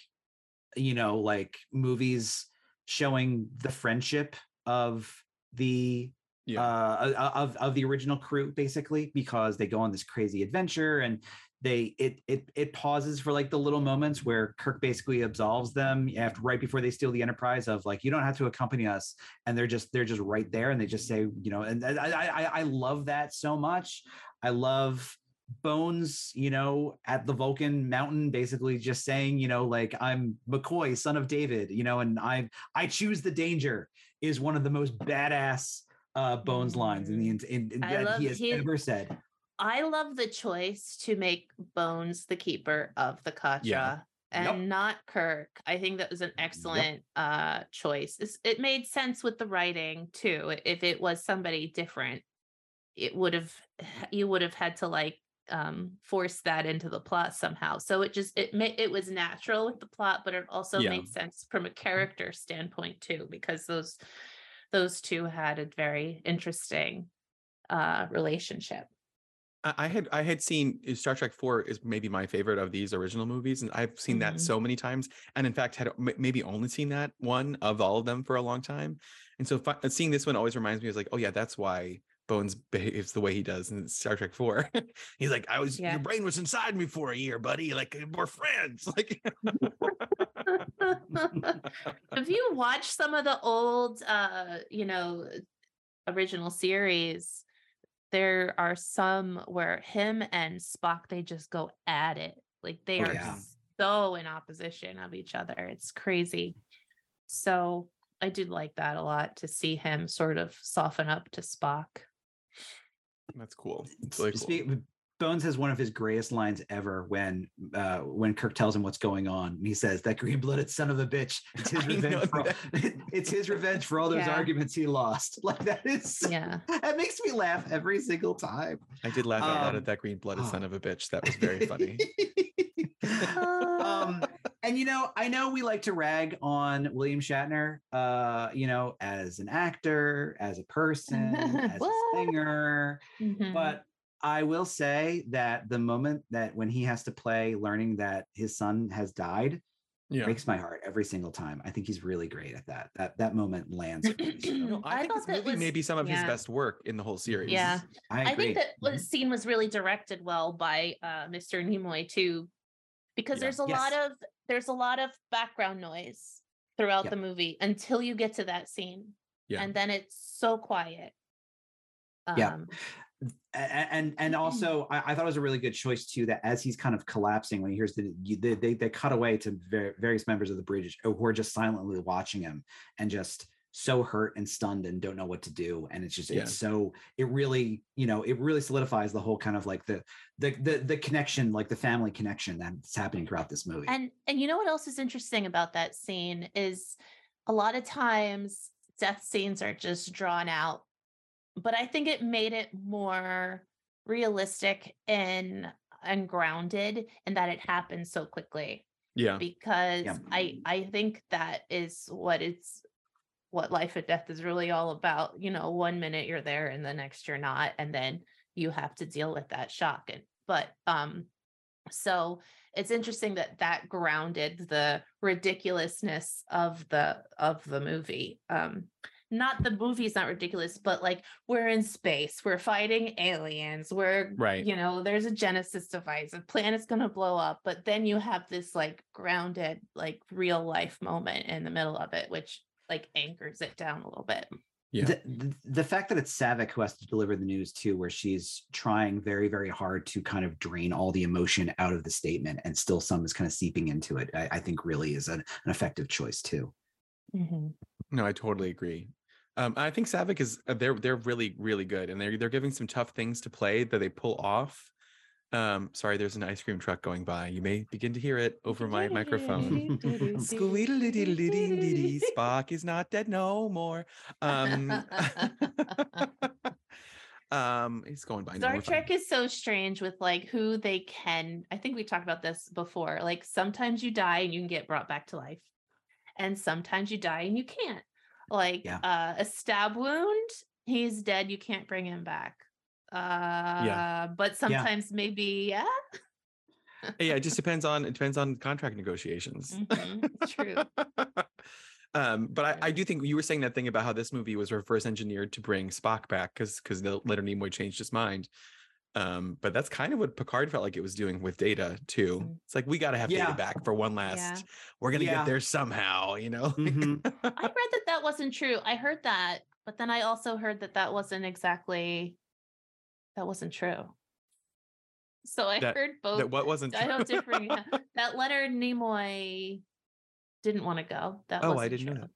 you know like movies showing the friendship of the Yeah. uh of of the original crew basically because they go on this crazy adventure and they it it it pauses for like the little moments where Kirk basically absolves them after right before they steal the Enterprise of like you don't have to accompany us and they're just they're just right there and they just say you know and I I I- love that so much I love Bones, you know, at the Vulcan mountain, basically just saying, you know, like I'm McCoy, son of David, you know, and I I choose the danger is one of the most badass uh Bones lines in the in, in, in- that love he has his- ever said. I love the choice to make Bones the keeper of the Katra and Yep. not Kirk. I think that was an excellent uh choice. It's, it made sense with the writing too. If it was somebody different, it would have you would have had to like um force that into the plot somehow. So it just it ma- it was natural with the plot, but it also Yeah. made sense from a character standpoint too because those those two had a very interesting uh relationship. I I had I had seen uh, Star Trek Four is maybe my favorite of these original movies, and I've seen Mhm. that so many times, and in fact had m- maybe only seen that one of all of them for a long time, and so fi- seeing this one always reminds me of like, oh yeah, that's why Bones behaves the way he does in Star Trek Four. He's like, I was Yeah. your brain was inside me for a year, buddy. Like we're friends. Like Have you watched some of the old uh, you know, original series? There are some where him and Spock they just go at it. Like they Oh, are yeah. so in opposition of each other. It's crazy. So I did like that a lot to see him sort of soften up to Spock. That's cool. It's really cool. Spe- Bones has one of his greatest lines ever when uh when Kirk tells him what's going on. And he says, That green-blooded son of a bitch. It's his revenge for all, it's his revenge for all those Yeah. arguments he lost. Like that is Yeah. that makes me laugh every single time. I did laugh out loud Um, at that green blooded son oh. of a bitch. That was very funny. um, and you know, I know we like to rag on William Shatner, uh, you know, as an actor, as a person, as a What? singer, Mhm. but I will say that the moment that when he has to play learning that his son has died yeah. breaks my heart every single time. I think he's really great at that. That that moment lands. with me, No, I, I think thought this that movie may be some of his best work in the whole series. Yeah. I I agree. think that Mhm. the scene was really directed well by uh, Mr. Nimoy too, because Yeah. there's a Yes. lot of there's a lot of background noise throughout Yep. the movie until you get to that scene, Yeah. and then it's so quiet. Yeah. Um, a- and and also I, I thought it was a really good choice too that as he's kind of collapsing when he hears the they they, they cut away to various members of the bridge who are just silently watching him and just so hurt and stunned and don't know what to do and it's just Yeah. it's so it really you know it really solidifies the whole kind of like the the the, the connection like the family connection that's happening throughout this movie and and you know what else is interesting about that scene is a lot of times death scenes are just drawn out but i think it made it more realistic and and grounded in that it happened so quickly Yeah. because Yeah. i i think that is what it's what life and death is really all about you know one minute you're there and the next you're not and then you have to deal with that shock and but um So it's interesting that that grounded the ridiculousness of the of the movie. Um, not the movie's not ridiculous, but like we're in space, we're fighting aliens, we're Right. you know, there's a Genesis device, a planet's gonna blow up, but then you have this like grounded, like real life moment in the middle of it, which like anchors it down a little bit. Yeah. The, the, the fact that it's Saavik who has to deliver the news too, where she's trying very, very hard to kind of drain all the emotion out of the statement and still some is kind of seeping into it, I, I think really is an, an effective choice too. No, I totally agree. Um, I think Saavik is uh, they're they're really really good, and they're they're giving some tough things to play that they pull off. Um, sorry, there's an ice cream truck going by. You may begin to hear it over my microphone. Squeedle-dee-dee-dee-dee-dee, Spock is not dead no more. Um, um, he's going by. Star. Trek is so strange with like who they can. I think we talked about this before. Like sometimes you die and you can get brought back to life, and sometimes you die and you can't. Like Yeah. uh, a stab wound, he's dead. You can't bring him back. Uh, but sometimes maybe yeah. yeah, it just depends on it depends on contract negotiations. Mhm, true. um, but I, I do think you were saying that thing about how this movie was reverse engineered to bring Spock back because because the Leonard Nimoy changed his mind. Um, but that's kind of what Picard felt like it was doing with Data too. Mm. It's like we got to have Yeah. Data back for one last. We're gonna Yeah. get there somehow, you know. Mhm. I read that that wasn't true. I heard that, but then I also heard that that wasn't exactly that wasn't true. So I That- heard both. that what wasn't I know true. different. yeah. that Leonard Nimoy didn't want to go. That Oh, I wasn't didn't know that.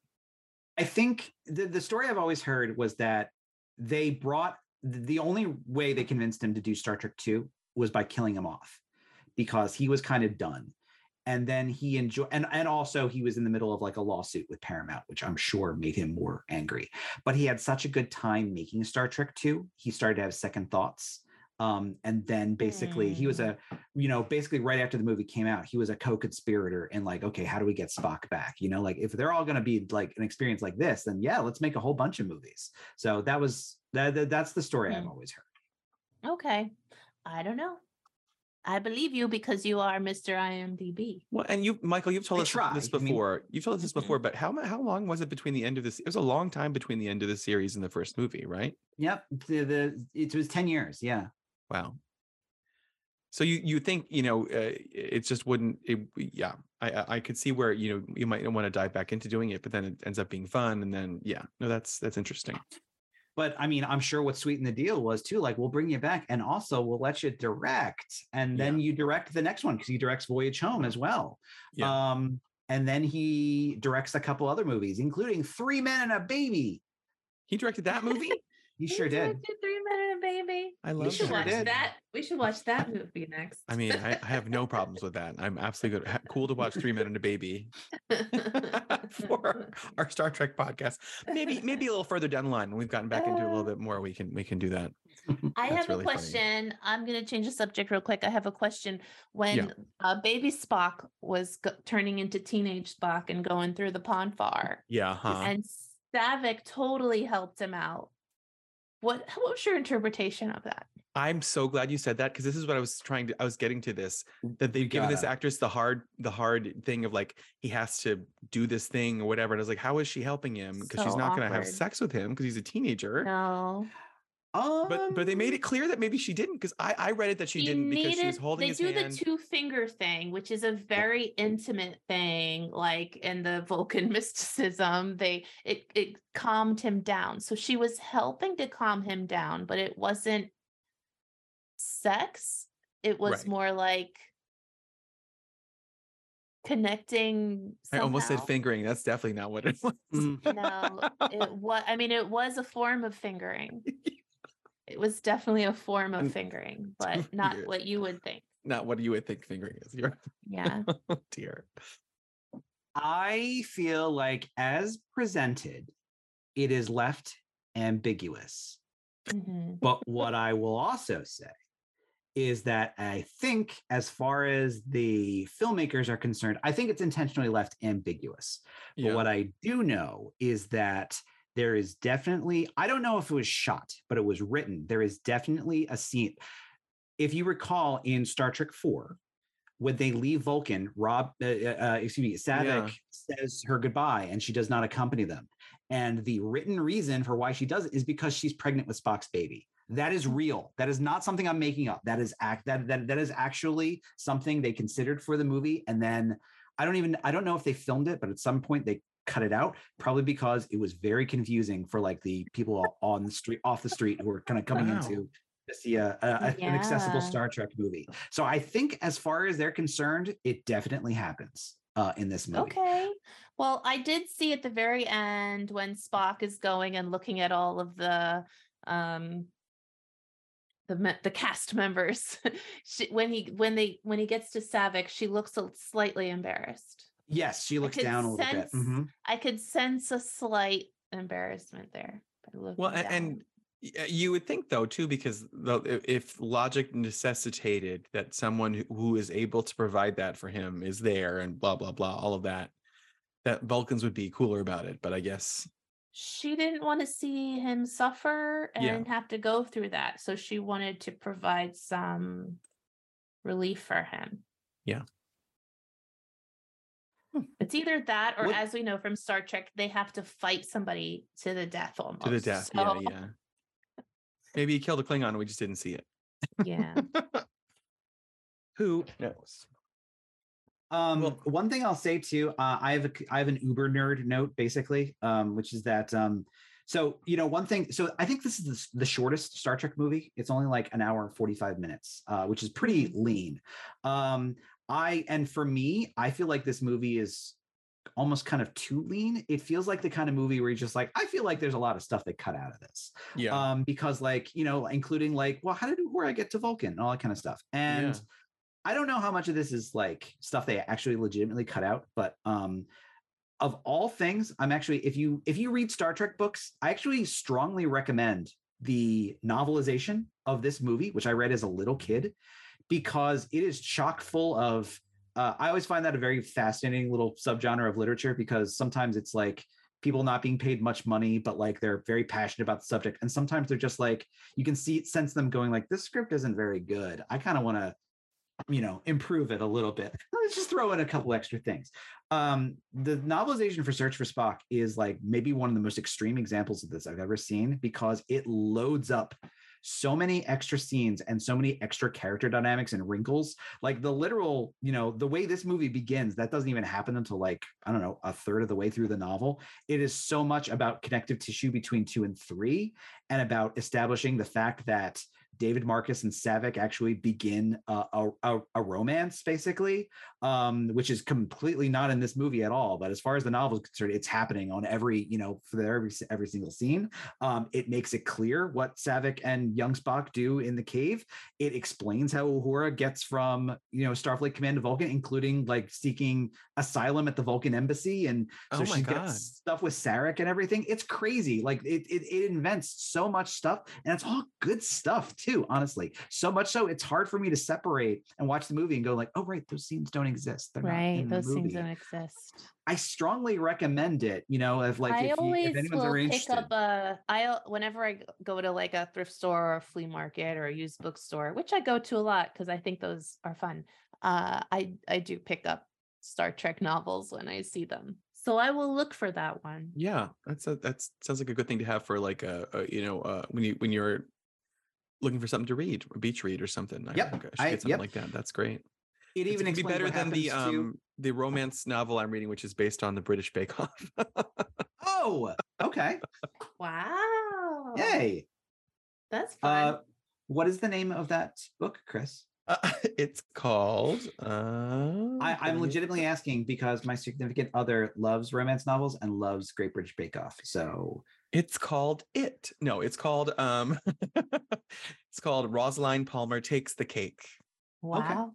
I think the, the story I've always heard was that they brought the only way they convinced him to do Star Trek 2 was by killing him off because he was kind of done. And then he enjoyed, and, and also he was in the middle of like a lawsuit with Paramount, which I'm sure made him more angry. But he had such a good time making Star Trek 2, he started to have second thoughts. Um, and then basically he was a, you know, basically right after the movie came out, he was a co-conspirator in like, okay, how do we get Spock back? You know, like if they're all going to be like an experience like this, then yeah, let's make a whole bunch of movies. So that was that, that- that's the story I've Hmm. always heard. Okay. I don't know. I believe you because you are Mr. IMDb. Well, and you, Michael, you've told I us try. this I mean- before. you've told us this Mhm. before, but how how long was it between the end of this? It was a long time between the end of the series and the first movie, right? Yep, the, the it was ten years. Yeah, Wow. So you you think you know uh, it just wouldn't it, yeah I I- I could see where you know you might want to dive back into doing it but then it ends up being fun and then yeah no that's that's interesting but I mean, I'm sure what sweetened the deal was too. Like, we'll bring you back, and also we'll let you direct, and then you direct the next one because he directs Voyage Home as well. Yeah. Um, and then he directs a couple other movies, including Three Men and a Baby. he directed that movie He sure did. Directed Three Men and a Baby. I We love should that. watch that. We should watch that movie next. I mean I, I have no problems with that I'm absolutely good cool to watch Three Men and a Baby for our Star Trek podcast maybe maybe a little further down the line when we've gotten back into it a little bit more we can we can do that I That's have really a funny. question. I'm going to change the subject real quick. I have a question. When uh, baby Spock was go- turning into teenage Spock and going through the Pon farr, yeah huh and Saavik totally helped him out. What, what was your interpretation of that? I'm so glad you said that because this is what I was trying to I was getting to this that they've given this actress the hard the hard thing of like he has to do this thing or whatever and I was like how is she helping him? Because she's not going to have sex with him because he's a teenager. No, but but they made Um, it clear that maybe she didn't because I I read it that she He didn't because she was holding They do hand the two finger thing, which is a very intimate thing, like in the Vulcan mysticism. They it it calmed him down. So she was helping to calm him down, but it wasn't sex. It was Right. more like connecting. I almost said fingering that's definitely not what it was No, it was. I mean, it was a form of fingering. It was definitely a form of fingering, but not weird. what you would think. not what you would think fingering is you're Yeah. oh dear I feel like, as presented, it is left ambiguous. Mhm. But what I will also say is that I think, as far as the filmmakers are concerned, I think it's intentionally left ambiguous. But yeah what I do know is that there is definitely, I don't know if it was shot, but it was written. There is definitely a scene. If you recall in Star Trek 4, when they leave Vulcan, Rob, uh, uh, excuse me, Saavik says her goodbye, and she does not accompany them. And the written reason for why she does it is because she's pregnant with Spock's baby. That is real. That is not something I'm making up. That is act that that that is actually something they considered for the movie. And then I don't even I don't know if they filmed it, but at some point they cut it out, probably because it was very confusing for like the people on the street off the street who were kind of coming Wow. into to see a, a- an accessible Star Trek movie. So I think as far as they're concerned, it definitely happens uh, in this movie. Okay. Well, I did see at the very end when Spock is going and looking at all of the um the the cast members. she, when he when they when he gets to Saavik, she looks a, slightly embarrassed. Yes, she looks down a little bit. sense- Mhm. I could sense a slight embarrassment there. by Well, down. and uh, you would think though too, because the, if logic necessitated that someone who- who is able to provide that for him is there, and blah blah blah, all of that, that Vulcans would be cooler about it. But I guess she didn't want to see him suffer and Yeah. have to go through that. So she wanted to provide some relief for him. Yeah. Hmm. It's either that or What- as we know from Star Trek, they have to fight somebody to the death almost. to the death, So, yeah, yeah. Maybe he killed a Klingon, and we just didn't see it. yeah. Who knows? Um, Well- one thing I'll say too, uh, I have a I have an Uber nerd note basically, um, which is that um, so you know one thing. So I think this is the, the shortest Star Trek movie. It's only like an hour and forty five minutes, uh, which is pretty lean. Um, I and for me, I feel like this movie is almost kind of too lean. It feels like the kind of movie where you're just like, I feel like there's a lot of stuff they cut out of this. Yeah, um because like you know including like well how did where i get to vulcan? and all that kind of stuff. And Yeah. i don't know how much of this is like stuff they actually legitimately cut out but um of all things i'm actually if you if you read star trek books i actually strongly recommend the novelization of this movie which i read as a little kid because it is chock full of uh, i always find that a very fascinating little subgenre of literature because sometimes it's like people not being paid much money but like they're very passionate about the subject. And sometimes they're just like you can see sense them going like this script isn't very good. I kind of want to you know improve it a little bit. Let's just throw in a couple extra things. Um the novelization for search for spock is like maybe one of the most extreme examples of this i've ever seen because it loads up so many extra scenes and so many extra character dynamics and wrinkles like the literal you know the way this movie begins that doesn't even happen until like i don't know a third of the way through the novel. It is so much about connective tissue between two and three and about establishing the fact that David Marcus and Saavik actually begin a, a, a, romance, basically, um, which is completely not in this movie at all. But as far as the novel is concerned, it's happening on every, you know, for every every single scene. Um, it makes it clear what Saavik and young Spock do in the cave. It explains how Uhura gets from, you know, Starfleet Command to Vulcan, including like seeking asylum at the Vulcan embassy and so oh she god, gets stuff with Sarek and everything. It's crazy. Like it, it, it invents so much stuff, and it's all good stuff too. Honestly, so much so it's hard for me to separate and watch the movie and go like, oh right, those scenes don't exist. They're right. in Those scenes don't exist. I strongly recommend it. You know, if like I if, you, if always anyone's will ever pick up a. I whenever I go to like a thrift store or a flea market or a used bookstore, which I go to a lot because I think those are fun. Uh, I I do pick up Star Trek novels when I see them, so I will look for that one. yeah, that's a that's sounds like a good thing to have for like a, a you know uh, when you when you're looking for something to read, a beach read or something. I Yep, I should I- get something yep. like that. That's great. it even be better than the to- um the romance novel I'm reading, which is based on the British Bake Off. Oh, okay. Wow! Yay. that's fun. Uh, what is the name of that book, Chris? Uh, it's called. Uh, I, I'm legitimately asking because my significant other loves romance novels and loves Great British Bake Off. So It's called It. No, it's called um. it's called Rosaline Palmer takes the cake wow.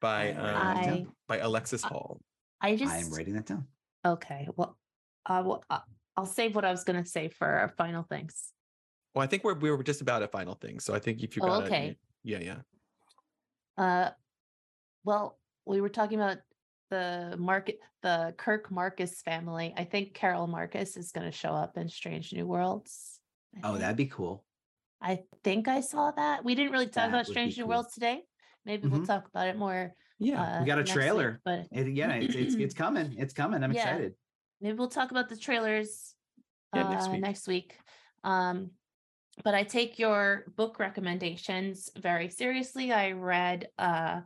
by um, I- by Alexis Hall. I just I am writing that down. okay. Well, uh, well, uh, I'll save what I was going to say for our final things. Well, I think we're we were just about at final things. So I think if you Oh, got okay. yeah, yeah. Uh, well, we were talking about the market, the Kirk Marcus family. I think Carol Marcus is going to show up in Strange New Worlds. I Oh, think. that'd be cool. I think I saw that. We didn't really talk That about Strange New cool. Worlds today maybe we'll Mhm. talk about it more. Yeah. uh, got a next week, trailer. but It, yeah, it's, it's it's coming. It's coming. I'm Yeah. excited. maybe we'll talk about the trailers Yeah, next uh, week. next week. Um, but I take your book recommendations very seriously. I read uh,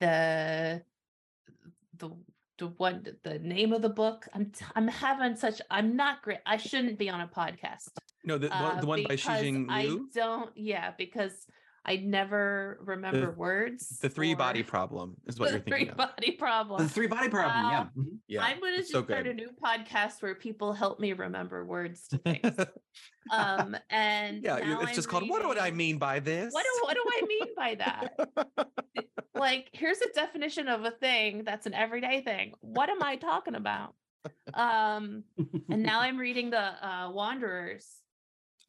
the the the one the name of the book. I'm I'm having such I'm not great. I shouldn't be on a podcast. No, the, one- uh, the one by Xi Jing I don't. Yeah, because I never remember words. the three body problem is what you're thinking three of. body problem. The three body problem. yeah. Uh, Mhm. Yeah. I'm gonna it's just so start a new podcast where people help me remember words to things. um, and yeah, now it's just I'm called what do I mean by this? What do what do I mean by that? like, here's a definition of a thing that's an everyday thing. What am I talking about? Um, and now I'm reading the uh, Wanderers.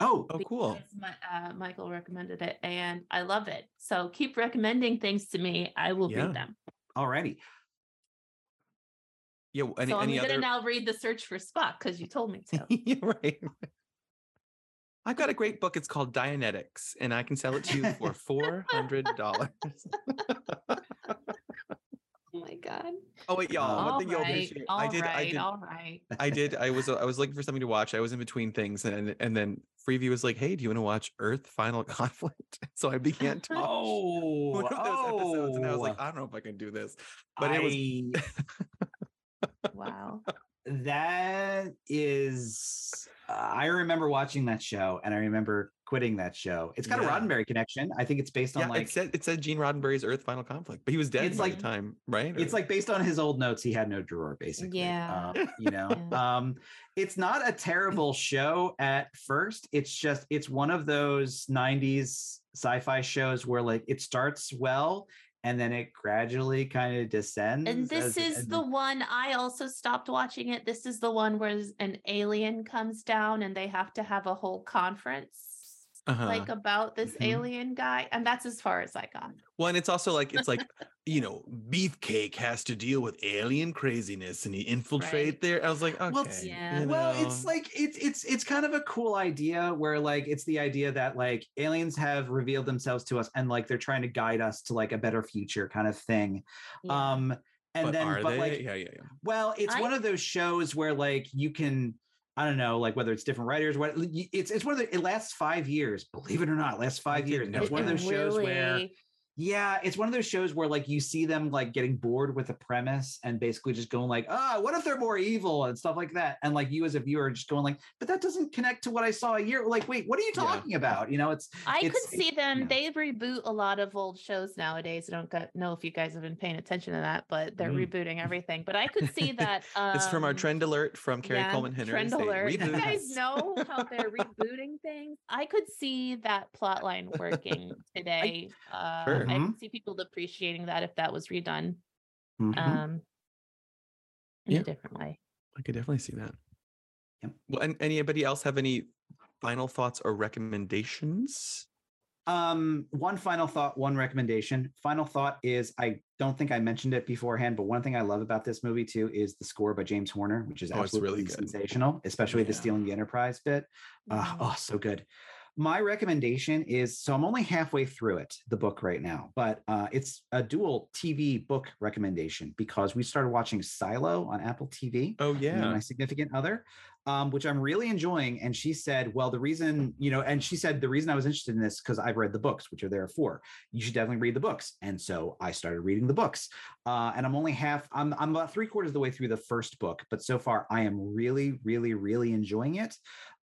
Oh, oh, cool. My, uh, Michael recommended it, and I love it. So keep recommending things to me. I will Yeah. read them. alrighty. Yeah. Any, so I'm any gonna other? now read the Search for Spock because you told me to. yeah, right. I've got a great book. It's called Dianetics, and I can sell it to you for four hundred dollars. Oh my god! oh wait, y'all. All one thing you'll right, appreciate. all I did. I right, did. all right. I did. I was. I was looking for something to watch. I was in between things, and and then Freevee was like, "Hey, do you want to watch Earth Final Conflict?" So I began to watch Oh, one of those episodes, and I was like, oh, "I don't know if I can do this." but it was- Wow. that is i remember watching that show and i remember quitting that show it's got Yeah. a roddenberry connection i think it's based on Yeah, like it said it said Gene Roddenberry's Earth Final Conflict, but he was dead It's like- the time, right? it's Or- like based on his old notes he had no drawer basically Yeah. um, you know Yeah. um it's not a terrible show at first it's just it's one of those 90s sci-fi shows where like it starts well and then it gradually kind of descends And this as- is and the one I also stopped watching it. This is the one where an alien comes down and they have to have a whole conference uh-huh. like about this Mhm. alien guy. And that's as far as I got. Well, and it's also like it's like you know, Beefcake has to deal with alien craziness, and he infiltrate there. I was like, okay, Well, it's- Yeah. you well it's like it's it's it's kind of a cool idea where like it's the idea that like aliens have revealed themselves to us and like they're trying to guide us to like a better future kind of thing Yeah. um and but then are but they? like yeah, yeah, yeah. well it's I- one of those shows where like you can i don't know like whether it's different writers what it's it's one of the it lasts five years believe it or not lasts five years and it's one of those shows where yeah, it's one of those shows where like you see them like getting bored with the premise and basically just going like, ah, what if they're more evil and stuff like that. And like you as a viewer just going like, but that doesn't connect to what I saw a year. Like, wait, what are you Yeah. talking about? You know, it's I could it's- see them. yeah. They reboot a lot of old shows nowadays. I don't got, know if you guys have been paying attention to that, but they're Mm. rebooting everything. But I could see that. Um, This is from our trend alert from Carrie yeah, Coleman Henry. Trend They alert. You guys know how they're rebooting things. I could see that plot line working today. uh, Sure. I Mhm. could see people appreciating that if that was redone Mhm. um, in Yeah. a different way. I could definitely see that. Yep. Well, and anybody else have any final thoughts or recommendations? Um, one final thought, one recommendation. Final thought is I don't think I mentioned it beforehand, but one thing I love about this movie too is the score by James Horner, which is Oh, it's really absolutely sensational, especially the stealing the enterprise bit. Uh, oh, so good. My recommendation is so I'm only halfway through it, the book right now, but uh, it's a dual TV book recommendation because we started watching Silo on Apple TV Oh yeah. my significant other, um, which I'm really enjoying. And she said, well, the reason, you know, and she said, the reason I was interested in this because I've read the books, which are there for. You should definitely read the books. And so I started reading the books. Uh, and I'm only half, I'm, I'm about three quarters of the way through the first book, but so far I am really, really, really enjoying it.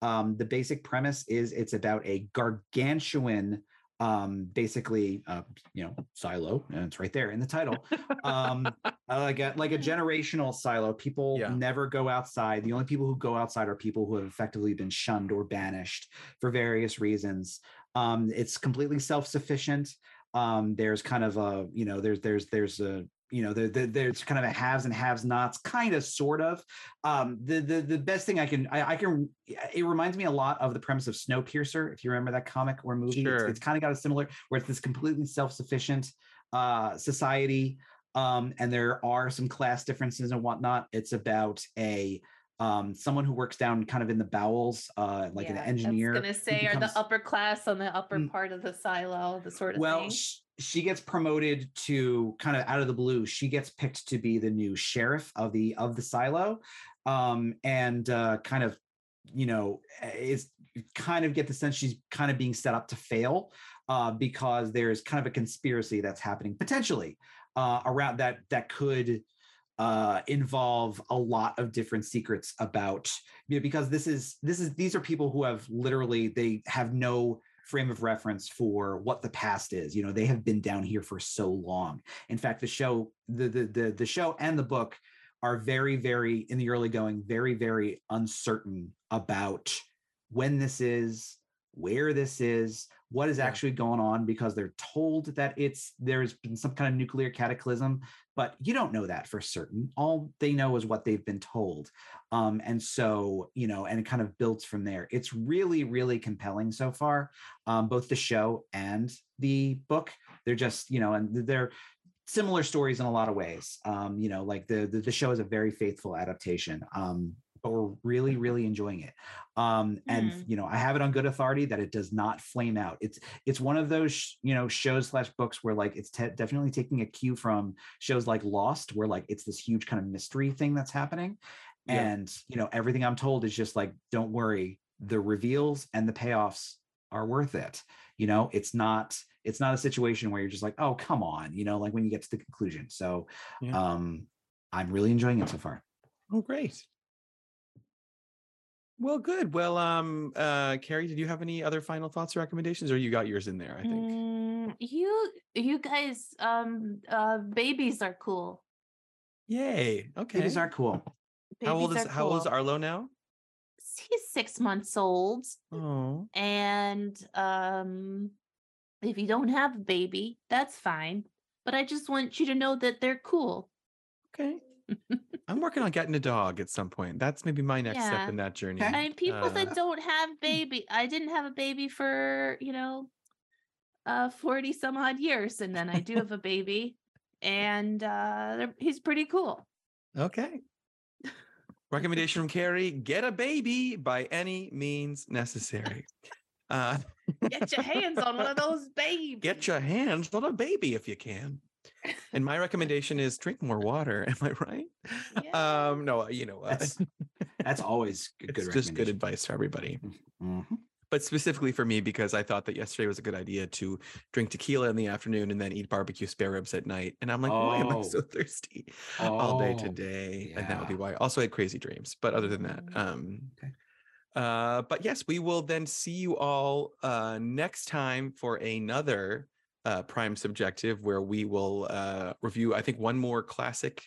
Um, the basic premise is it's about a gargantuan um basically uh you know silo and it's right there in the title um like a like a generational silo. People Yeah. never go outside. The only people who go outside are people who have effectively been shunned or banished for various reasons. Um it's completely self-sufficient. Um there's kind of a you know there's there's there's a you know there, there- there's kind of a haves and haves nots kind of sort of. Um the the the best thing i can i, I can it reminds me a lot of the premise of snowpiercer if you remember that comic or movie. It's- it's, kind of got a similar where it's this completely self-sufficient uh society um and there are some class differences and whatnot. It's about a um, someone who works down kind of in the bowels, uh, like an engineer. I was gonna who say, are becomes- the upper class on the upper Mm. part of the silo, the sort of well, thing. sh- she gets promoted to kind of out of the blue. She gets picked to be the new sheriff of the of the silo, um, and uh, kind of, you know, is kind of get the sense she's kind of being set up to fail uh, because there's kind of a conspiracy that's happening potentially uh, around that that could uh, involve a lot of different secrets about you know, because this is this is these are people who have literally they have no frame of reference for what the past is. You know they have been down here for so long. In fact the show the the the, the show and the book are very very in the early going very very uncertain about when this is where this is what is actually going on because they're told that it's there's been some kind of nuclear cataclysm but you don't know that for certain. All they know is what they've been told um, and so you know and it kind of builds from there. It's really really compelling so far um, both the show and the book. They're just you know and they're similar stories in a lot of ways um, you know like the, the the show is a very faithful adaptation um, but we're really really enjoying it um and Hmm. you know i have it on good authority that it does not flame out it's it's one of those sh- you know shows slash books where like it's te- definitely taking a cue from shows like lost where like it's this huge kind of mystery thing that's happening Yeah. and you know everything i'm told is just like don't worry the reveals and the payoffs are worth it you know it's not it's not a situation where you're just like oh come on you know like when you get to the conclusion so Yeah. um i'm really enjoying it so far Oh, great. Well, good. Well, um, uh, Kari, did you have any other final thoughts or recommendations, or you got yours in there? I think. Mm, you you guys um uh babies are cool. Yay. Okay. babies are cool how old is are How old is. Arlo now? He's six months old. Oh, And um if you don't have a baby, that's fine. But I just want you to know that they're cool. okay. I'm working on getting a dog at some point. That's maybe my next Yeah. step in that journey. I mean, people Uh, that don't have baby, I didn't have a baby for, you know, uh 40 some odd years. And then I do have a baby and uh he's pretty cool. Okay. Recommendation from Kari: Get a baby by any means necessary. Uh, Get your hands on one of those babies. get your hands on a baby if you can. And my recommendation is drink more water. Am I right? Yeah. Um, no, you know, uh, that's that's always good, it's just good advice for everybody. Mhm. But specifically for me, because I thought that yesterday was a good idea to drink tequila in the afternoon and then eat barbecue spare ribs at night. And I'm like, why am I Oh. so thirsty all day Oh, today? And that would be yeah. why. Also, I had crazy dreams. But other than that, Mm. um, Okay. uh, but yes, we will then see you all uh, next time for another uh, Prime Subjective, where we will uh, review, I think, one more classic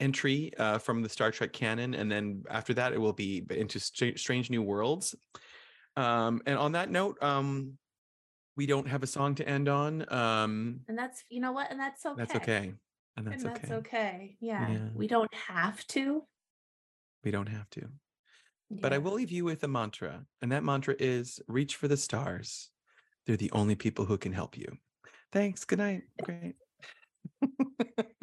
entry uh, from the Star Trek canon, and then after that, it will be into Stra- Strange New Worlds. Um, and on that note, um, we don't have a song to end on. Um, and that's you know what? And that's okay. That's okay, and that's and okay. that's okay. Yeah. Yeah. We don't have to. We don't have to. But I will leave you with a mantra, and that mantra is reach for the stars. They're the only people who can help you. Thanks. Good night. Great.